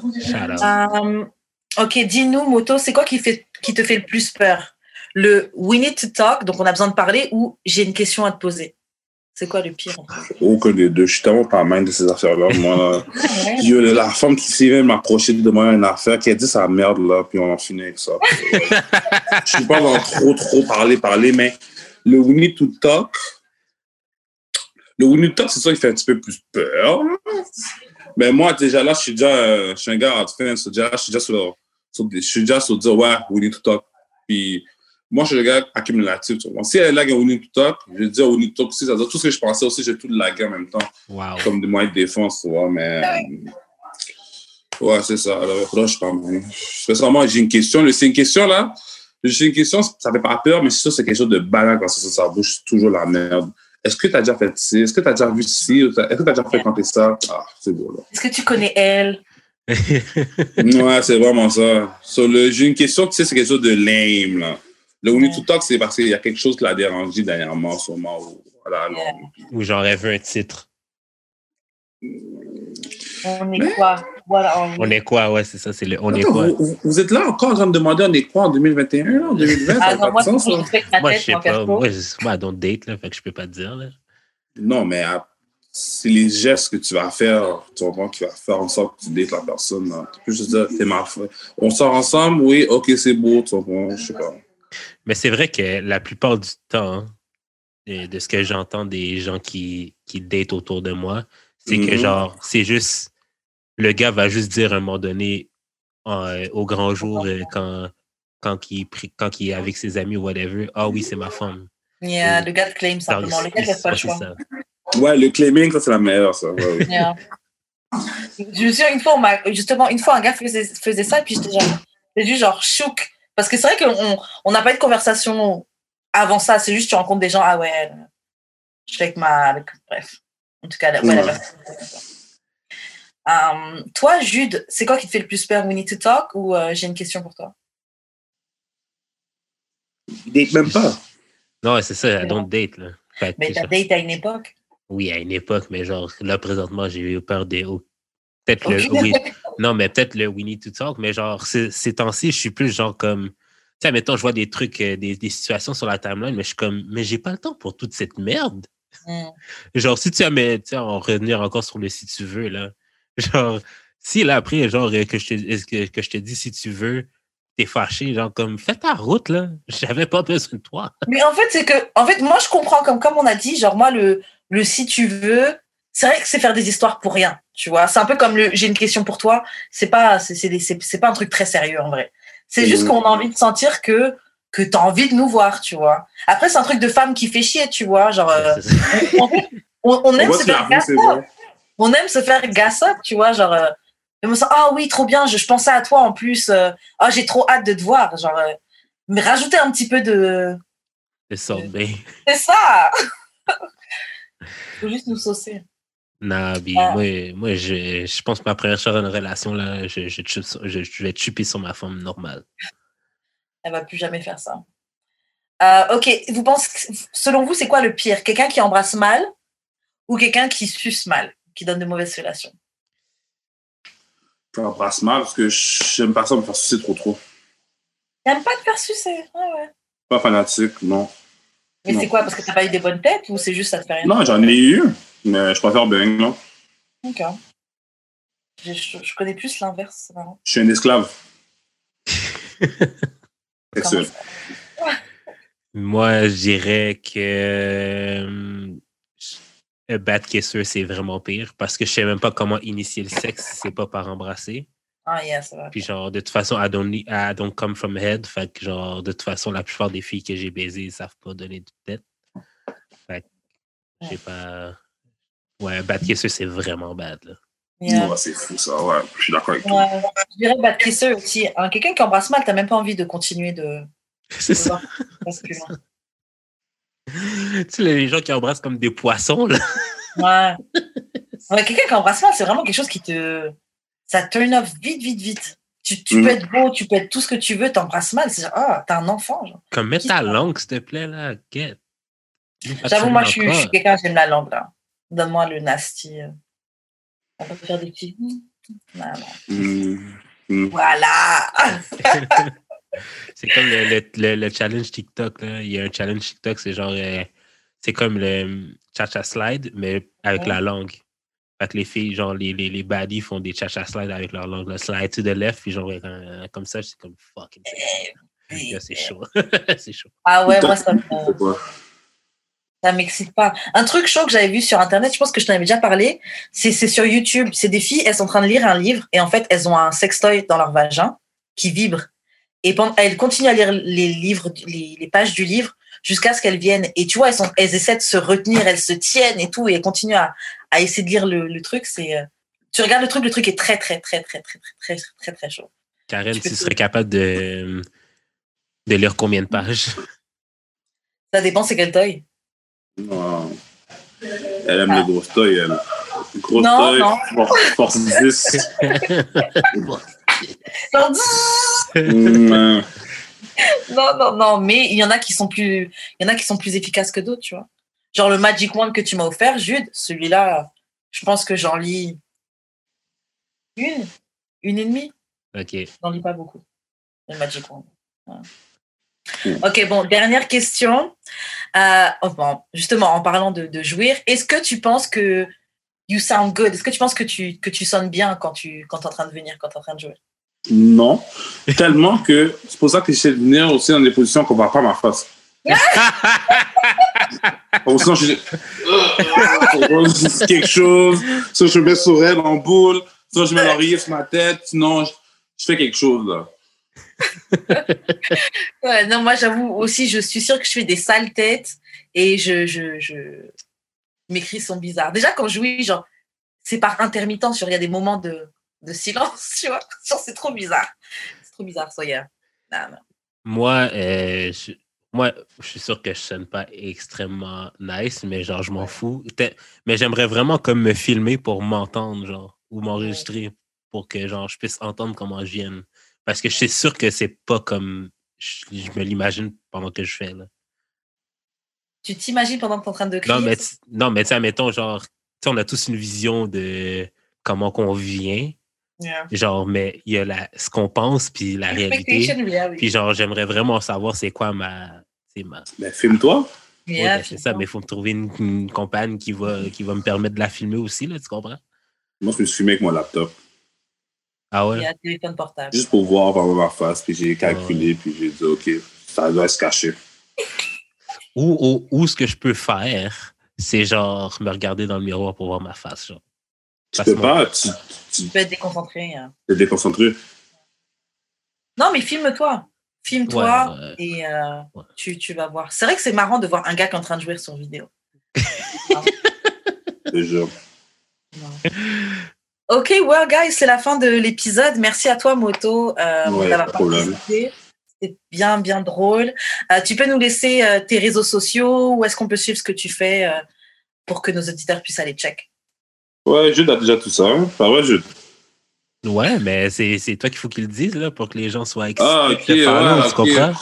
Speaker 1: Euh, ok, dis-nous, Moto, c'est quoi qui, fait, qui te fait le plus peur? Le we need to talk, donc on a besoin de parler, ou j'ai une question à te poser C'est quoi le pire? Entre les
Speaker 2: Aucun des deux. Je suis tellement pas mal de ces affaires-là. Moi. Yo, la femme qui s'est même m'approcher de moi une affaire, qui a dit sa merde, là, puis on en finit avec ça. je suis pas dans trop, trop parler, parler, mais le we need to talk, le we need to talk, c'est ça qui fait un petit peu plus peur. Mais moi, déjà là, je suis déjà, euh, je suis un gars je suis déjà sur, le- sur je suis déjà sur dire, ouais, we need to talk. Puis, moi, je suis un gars accumulatif, tu vois. Si elle lag un we need to talk, je vais dire we need to talk aussi, c'est-à-dire tout ce que je pensais aussi, j'ai tout lagué en même temps
Speaker 3: Wow.
Speaker 2: comme des moyens de défense, tu vois, mais. euh, Ouais, c'est ça. Alors, là, je sais pas, mais. Spécialement, j'ai une question. Le- C'est une question, là. J'ai une question, ça fait pas peur, mais c'est sûr, c'est quelque chose de banal quand ça, ça bouge toujours la merde. Est-ce que tu as déjà fait ci? Est-ce que tu as déjà vu ci? Est-ce que tu as déjà fréquenté ça? Ah, c'est beau, là.
Speaker 1: Est-ce que tu connais elle?
Speaker 2: Ouais, c'est vraiment ça. Le- j'ai une question, tu sais, c'est quelque chose de lame, là. Le We Need to Talk, c'est parce qu'il y a quelque chose qui l'a dérangé dernièrement, sûrement, ou à la longue.
Speaker 3: Ou j'aurais vu un titre.
Speaker 1: On est quoi? Voilà, on,
Speaker 3: On est quoi? Ouais, c'est ça, c'est le on est quoi?
Speaker 2: vous, vous êtes là encore en train de demander on est quoi en 2021, là, en 2020? ça
Speaker 1: Ah
Speaker 2: n'a
Speaker 1: non,
Speaker 2: pas
Speaker 1: moi,
Speaker 2: de sens,
Speaker 1: je
Speaker 2: ça.
Speaker 1: respecte ma
Speaker 3: Moi, je
Speaker 1: tête,
Speaker 3: sais pas. Moi, je, moi, I don't date, là, fait que je peux pas te dire, là.
Speaker 2: Non, mais c'est les gestes que tu vas faire, tu comprends, qui va faire en sorte que tu dates la personne. Là. Tu peux juste dire, t'es fait. On sort ensemble, oui, ok, c'est beau, tu comprends, je sais pas.
Speaker 3: Mais c'est vrai que la plupart du temps, de, de ce que j'entends des gens qui, qui datent autour de moi, c'est que
Speaker 2: Mhm.
Speaker 3: genre, c'est juste, le gars va juste dire à un moment donné, euh, au grand jour, euh, quand, quand, il, quand il est avec ses amis ou whatever, ah oui, c'est ma femme.
Speaker 1: Yeah, le gars te claim simplement. Le gars pas le choix.
Speaker 3: ça.
Speaker 2: Ouais, le claiming, ça, c'est la meilleure, ça. Ouais, ouais.
Speaker 1: Yeah. Je me souviens, une fois, on justement, une fois, un gars faisait, faisait ça, puis j'étais genre, j'ai juste genre chouk. Parce que c'est vrai qu'on on n'a pas eu de conversation avant ça, c'est juste tu rencontres des gens, ah ouais, je suis avec ma. Avec, bref. En tout cas, la- ouais, la personne. Euh, toi, Jude, c'est quoi qui te fait le plus peur? We need to talk ou euh, j'ai une question pour toi?
Speaker 2: Date même pas.
Speaker 3: Non, c'est ça, I don't date, là. Fait
Speaker 1: Mais t'as date à une époque?
Speaker 3: oui, à une époque, mais genre, là, présentement, j'ai eu peur des. Peut-être le. Oui, non, mais peut-être le We Need to Talk, mais genre, ces, temps-ci, je suis plus genre comme. Tu sais, mettons, je vois des trucs, euh, des, des situations sur la timeline, mais je suis comme, mais j'ai pas le temps pour toute cette merde.
Speaker 1: Hmm.
Speaker 3: Genre, si tu as, mais, tu sais, en revenir encore sur le si tu veux, là. Genre, si là, après, genre, euh, que je te, que je te dis si tu veux, t'es fâché, genre, comme, fais ta route, là. J'avais pas besoin de toi.
Speaker 1: Mais en fait, c'est que, en fait, moi, je comprends, comme, comme on a dit, genre, moi, le, le si tu veux, c'est vrai que c'est faire des histoires pour rien, tu vois. C'est un peu comme le j'ai une question pour toi. C'est pas, c'est, pas un truc très sérieux, en vrai. C'est juste qu'on a envie de sentir que, que t'as envie de nous voir, tu vois. Après, c'est un truc de femme qui fait chier, tu vois. Genre, euh, on, on
Speaker 2: On
Speaker 1: aime se faire
Speaker 2: bon.
Speaker 1: On aime se faire gasser, tu vois. Genre, euh, me sent, ah oui, trop bien, je, je pensais à toi en plus. euh, Ah, j'ai trop hâte de te voir. Genre, euh, mais rajouter un petit peu de,
Speaker 3: C'est ça, ben.
Speaker 1: c'est ça Faut juste nous saucer.
Speaker 3: Non, puis
Speaker 1: Ah.
Speaker 3: moi, moi je, je pense que ma première chose dans une relation, là, je, je, je, je vais chuper sur ma femme normale.
Speaker 1: Elle va plus jamais faire ça. Euh, ok, vous pensez, selon vous, c'est quoi le pire? Quelqu'un qui embrasse mal ou quelqu'un qui suce mal, qui donne de mauvaises relations?
Speaker 2: Ça passe mal parce que j'aime pas ça me faire sucer trop trop.
Speaker 1: T'aimes pas te faire sucer Ah ouais.
Speaker 2: Pas fanatique, non.
Speaker 1: Mais c'est quoi Parce que t'as pas eu des bonnes têtes ou c'est juste ça te fait rien?
Speaker 2: Non, j'en ai eu, mais je préfère bien, non.
Speaker 1: Ok. Je, je- connais plus l'inverse, c'est marrant.
Speaker 2: Je suis un esclave. Sexuel.
Speaker 3: Moi, je dirais que euh, un bad kisser, c'est vraiment pire parce que je sais même pas comment initier le sexe si c'est pas par embrasser.
Speaker 1: Ah, yeah, ça va.
Speaker 3: Puis genre, de toute façon, I don't, need- I don't come from head. Fait que genre, de toute façon, la plupart des filles que j'ai baisées, ils savent pas donner de tête. Fait que, je sais pas. Ouais, kisser, c'est vraiment bad, là.
Speaker 1: Yeah.
Speaker 2: Ouais, c'est fou ça, ouais. Je suis d'accord avec toi.
Speaker 1: Ouais. Je dirais bad kisser aussi. Hein, quelqu'un qui embrasse mal, t'as même pas envie de continuer de,
Speaker 3: C'est ça.
Speaker 1: voir parce que-
Speaker 3: tu sais, les gens qui embrassent comme des poissons, là.
Speaker 1: Ouais. Ouais, quelqu'un qui embrasse mal, c'est vraiment quelque chose qui te. Ça turn off vite, vite, vite. Tu, tu
Speaker 2: Mm.
Speaker 1: peux être beau, tu peux être tout ce que tu veux, t'embrasses mal. C'est genre, ah, t'es un enfant. genre.
Speaker 3: Comme mets ta langue, s'il te plaît, là. Get.
Speaker 1: J'avoue, moi, je suis, je suis quelqu'un, j'aime la langue, là. Donne-moi le nasty. euh. On peut faire des petits. hmm. Non, non.
Speaker 2: Mm. Mm.
Speaker 1: Voilà!
Speaker 3: C'est comme le, le, le- le challenge TikTok. Là. Il y a un challenge TikTok, c'est genre. euh, c'est comme le cha-cha slide, mais avec
Speaker 1: Ouais.
Speaker 3: la langue. Fait que les filles, genre, les, les, les baddies font des cha-cha slide avec leur langue. Là. Slide to the left, puis genre, euh, comme ça, c'est comme fucking. sexy. Là, C'est chaud. c'est chaud.
Speaker 1: Ah ouais, moi, ça me. Ça m'excite pas. Un truc chaud que j'avais vu sur Internet, je pense que je t'en avais déjà parlé, c'est sur YouTube. C'est des filles, elles sont en train de lire un livre et en fait, elles ont un sextoy dans leur vagin qui vibre. Et pendant, elles continuent à lire les livres, les, les pages du livre jusqu'à ce qu'elles viennent. Et tu vois, elles, sont, elles essaient de se retenir, elles se tiennent et tout, et elles continuent à, à essayer de lire le, le truc. C'est, euh, tu regardes le truc, le truc est très, très, très, très, très, très, très, très, très chaud.
Speaker 3: Karen,
Speaker 1: Tu
Speaker 3: tu serais capable de, de lire combien de pages?
Speaker 1: Ça dépend, c'est quel toy.
Speaker 2: Elle aime
Speaker 1: Ah.
Speaker 2: les grosses tailles, elle. Grosse
Speaker 1: Non,
Speaker 2: taille,
Speaker 1: non.
Speaker 2: force- force 10.
Speaker 1: Genre,
Speaker 2: Mm,
Speaker 1: Non, non, non, mais il y en a qui sont plus, il y en a qui sont plus efficaces que d'autres, tu vois. Genre le Magic Wand que tu m'as offert, Jude, celui-là, je pense que j'en lis une, une et demie.
Speaker 3: OK.
Speaker 1: J'en lis pas beaucoup. Le Magic Wand. Ouais.
Speaker 2: Mm.
Speaker 1: Ok, bon, dernière question. Euh, justement, en parlant de, de jouir, est-ce que tu penses que You sound good? Est-ce que tu penses que tu, que tu sonnes bien quand tu quand es en train de venir, quand tu es en train de jouer?
Speaker 2: Non. Tellement que c'est pour ça que j'essaie de venir aussi dans des positions qu'on ne voit pas ma face. Ou sinon, je dis quelque chose, soit je mets sur elle en boule, soit je mets l'oreiller sur ma tête, sinon je, je fais quelque chose là.
Speaker 1: Ouais, non, moi j'avoue aussi, je suis sûre que je fais des sales têtes et je, je, je... mes cris sont bizarres. Déjà quand je joue, genre, c'est par intermittence, il y a des moments de, de silence, tu vois. C'est trop bizarre. C'est trop bizarre, yeah. Non, non.
Speaker 3: Moi, euh, je, moi, je suis sûr que je sonne pas extrêmement nice, mais genre, je m'en fous. Mais j'aimerais vraiment comme me filmer pour m'entendre, genre, ou m'enregistrer pour que, genre, je puisse entendre comment je vienne. Parce que je suis sûr que c'est pas comme je, je me l'imagine pendant que je fais, là.
Speaker 1: Tu t'imagines pendant que tu es en train de crier
Speaker 3: Non, mais, tu- non, mais tu sais, admettons, genre, tu sais, on a tous une vision de comment qu'on vient,
Speaker 1: Yeah.
Speaker 3: genre, mais il y a la, ce qu'on pense, puis la réalité. Puis genre, j'aimerais vraiment savoir c'est quoi ma... c'est ma...
Speaker 2: Ben, filme-toi.
Speaker 3: Ouais, ben, c'est ça, mais il faut me trouver une, une compagne qui va, qui va me permettre de la filmer aussi, là, tu comprends?
Speaker 2: Moi, je me suis filmé avec mon laptop,
Speaker 3: Ah
Speaker 1: Il
Speaker 3: ouais?
Speaker 1: y a un téléphone portable.
Speaker 2: juste pour voir par ma face, puis j'ai calculé, puis j'ai dit, OK, ça doit se cacher.
Speaker 3: Ou, ou, ou ce que je peux faire, c'est genre me regarder dans le miroir pour voir ma face, genre?
Speaker 2: Tu
Speaker 3: Parce
Speaker 2: peux pas, tu, tu
Speaker 1: Tu peux être déconcentré. hein.
Speaker 2: es déconcentré.
Speaker 1: Non, mais filme-toi. Filme-toi
Speaker 3: Ouais, ouais.
Speaker 1: et euh,
Speaker 3: Ouais.
Speaker 1: tu, tu vas voir. C'est vrai que c'est marrant de voir un gars qui est en train de jouer sur vidéo.
Speaker 2: Déjà.
Speaker 1: Ok, well, guys, c'est la fin de l'épisode. Merci à toi, Moto, euh,
Speaker 2: Ouais,
Speaker 1: d'avoir
Speaker 2: pas de problème.
Speaker 1: participé. C'était bien, bien drôle. Euh, tu peux nous laisser euh, tes réseaux sociaux Où est-ce qu'on peut suivre ce que tu fais euh, pour que nos auditeurs puissent aller check?
Speaker 2: Ouais, Jude a déjà tout ça. Hein? Pas vrai, Jude?
Speaker 3: Ouais, mais c'est c'est toi qu'il faut qu'ils le disent, là, pour que les gens soient excités.
Speaker 2: Ah, ok, ouais,
Speaker 3: tu comprends?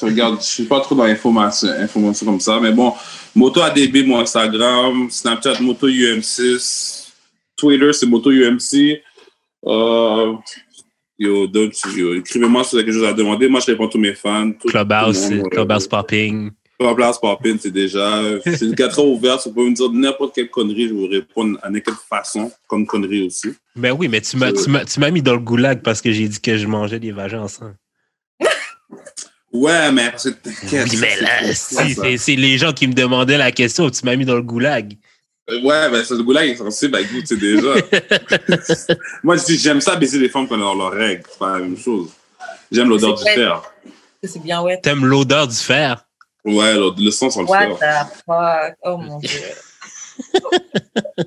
Speaker 2: Je regarde, je suis pas trop dans l'information information comme ça, mais bon, Moto ADB, mon Instagram, Snapchat, Moto UM6, Twitter, c'est Moto UMC. Euh, yo, écrivez-moi si vous avez quelque chose à demander. Moi, je réponds à tous mes fans. Tout,
Speaker 3: Clubhouse,
Speaker 2: tout le monde,
Speaker 3: Clubhouse
Speaker 2: euh,
Speaker 3: Popping.
Speaker 2: Clubhouse Poppin, c'est déjà. C'est une 4 heures ouverte. Vous pouvez me dire n'importe quelle connerie, je vais vous répondre à n'importe quelle façon, comme connerie aussi.
Speaker 3: Ben oui, mais tu m'as mis dans le goulag parce que j'ai dit que je mangeais des vagins ensemble.
Speaker 2: Ouais, mais parce que t'inquiète.
Speaker 3: Oui, mais là,
Speaker 2: c'est
Speaker 3: les gens qui me demandaient la question, tu m'as mis dans le goulag.
Speaker 2: Ouais, ben, ce gars-là, il est sensible à goût, tu sais, déjà. Moi, je dis, j'aime ça baiser les femmes quand elles ont leurs règles. C'est pas la même chose. J'aime l'odeur du fer.
Speaker 1: C'est bien, ouais.
Speaker 3: T'aimes l'odeur du fer?
Speaker 2: Ouais, le, le sang sur le
Speaker 1: What
Speaker 2: fer.
Speaker 1: the fuck? Oh mon dieu.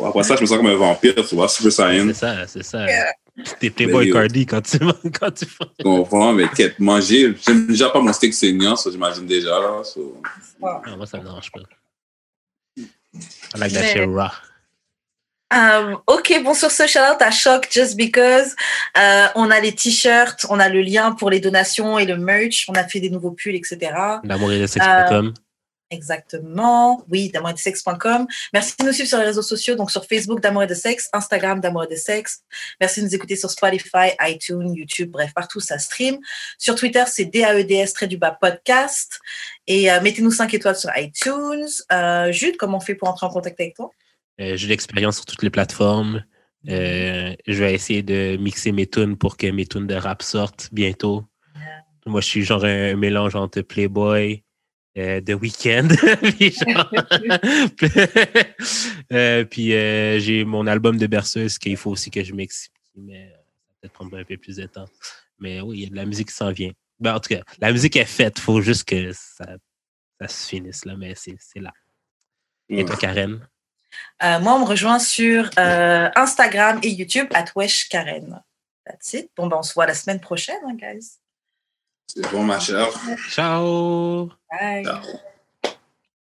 Speaker 2: Bon, après ça, je me sens comme un vampire, tu vois, Super Saiyan.
Speaker 3: C'est ça, c'est ça.
Speaker 1: Yeah.
Speaker 3: T'es Playboy Cardi quand tu quand tu fais.
Speaker 2: Tu comprends? Mais quête, manger. J'aime déjà pas mon steak saignant, ça, j'imagine déjà, là. so.
Speaker 3: Ah, moi, ça me dérange pas. I like that
Speaker 1: Mais-
Speaker 3: shit raw.
Speaker 1: Euh, ok, bon, sur ce, shout out à Choc Just Because. Euh, on a les t-shirts, on a le lien pour les donations et le merch. On a fait des nouveaux pulls, etc.
Speaker 3: D'amour et de sexe.com.
Speaker 1: Exactement. Oui, d'amour et de sexe.com. Merci de nous suivre sur les réseaux sociaux, donc sur Facebook d'amour et de sexe, Instagram d'amour et de sexe. Merci de nous écouter sur Spotify, iTunes, YouTube, bref, partout ça stream. Sur Twitter, c'est DAEDS trait du bas podcast. Et euh, mettez-nous 5 étoiles sur iTunes. Euh, Jude, comment on fait pour entrer en contact avec toi?
Speaker 3: Euh, J'ai l'expérience sur toutes les plateformes. Euh, je vais essayer de mixer mes tunes pour que mes tunes de rap sortent bientôt. Moi, je suis genre un mélange entre Playboy, euh, The Weeknd, puis, Euh, euh, j'ai mon album de berceuse qu'il faut aussi que je mixe, mais ça peut-être prendre un peu plus de temps. Mais oui, il y a de la musique qui s'en vient. Ben, en tout cas, la musique est faite, il faut juste que ça, ça se finisse là, mais c'est là. Et toi, Karen?
Speaker 1: Euh, moi, on me rejoint sur euh, Instagram et YouTube, at Wesh Karen. That's it. Bon, ben, on se voit la semaine prochaine, hein, guys.
Speaker 2: C'est bon, ma chère.
Speaker 3: Ciao!
Speaker 1: Bye.
Speaker 2: Ciao.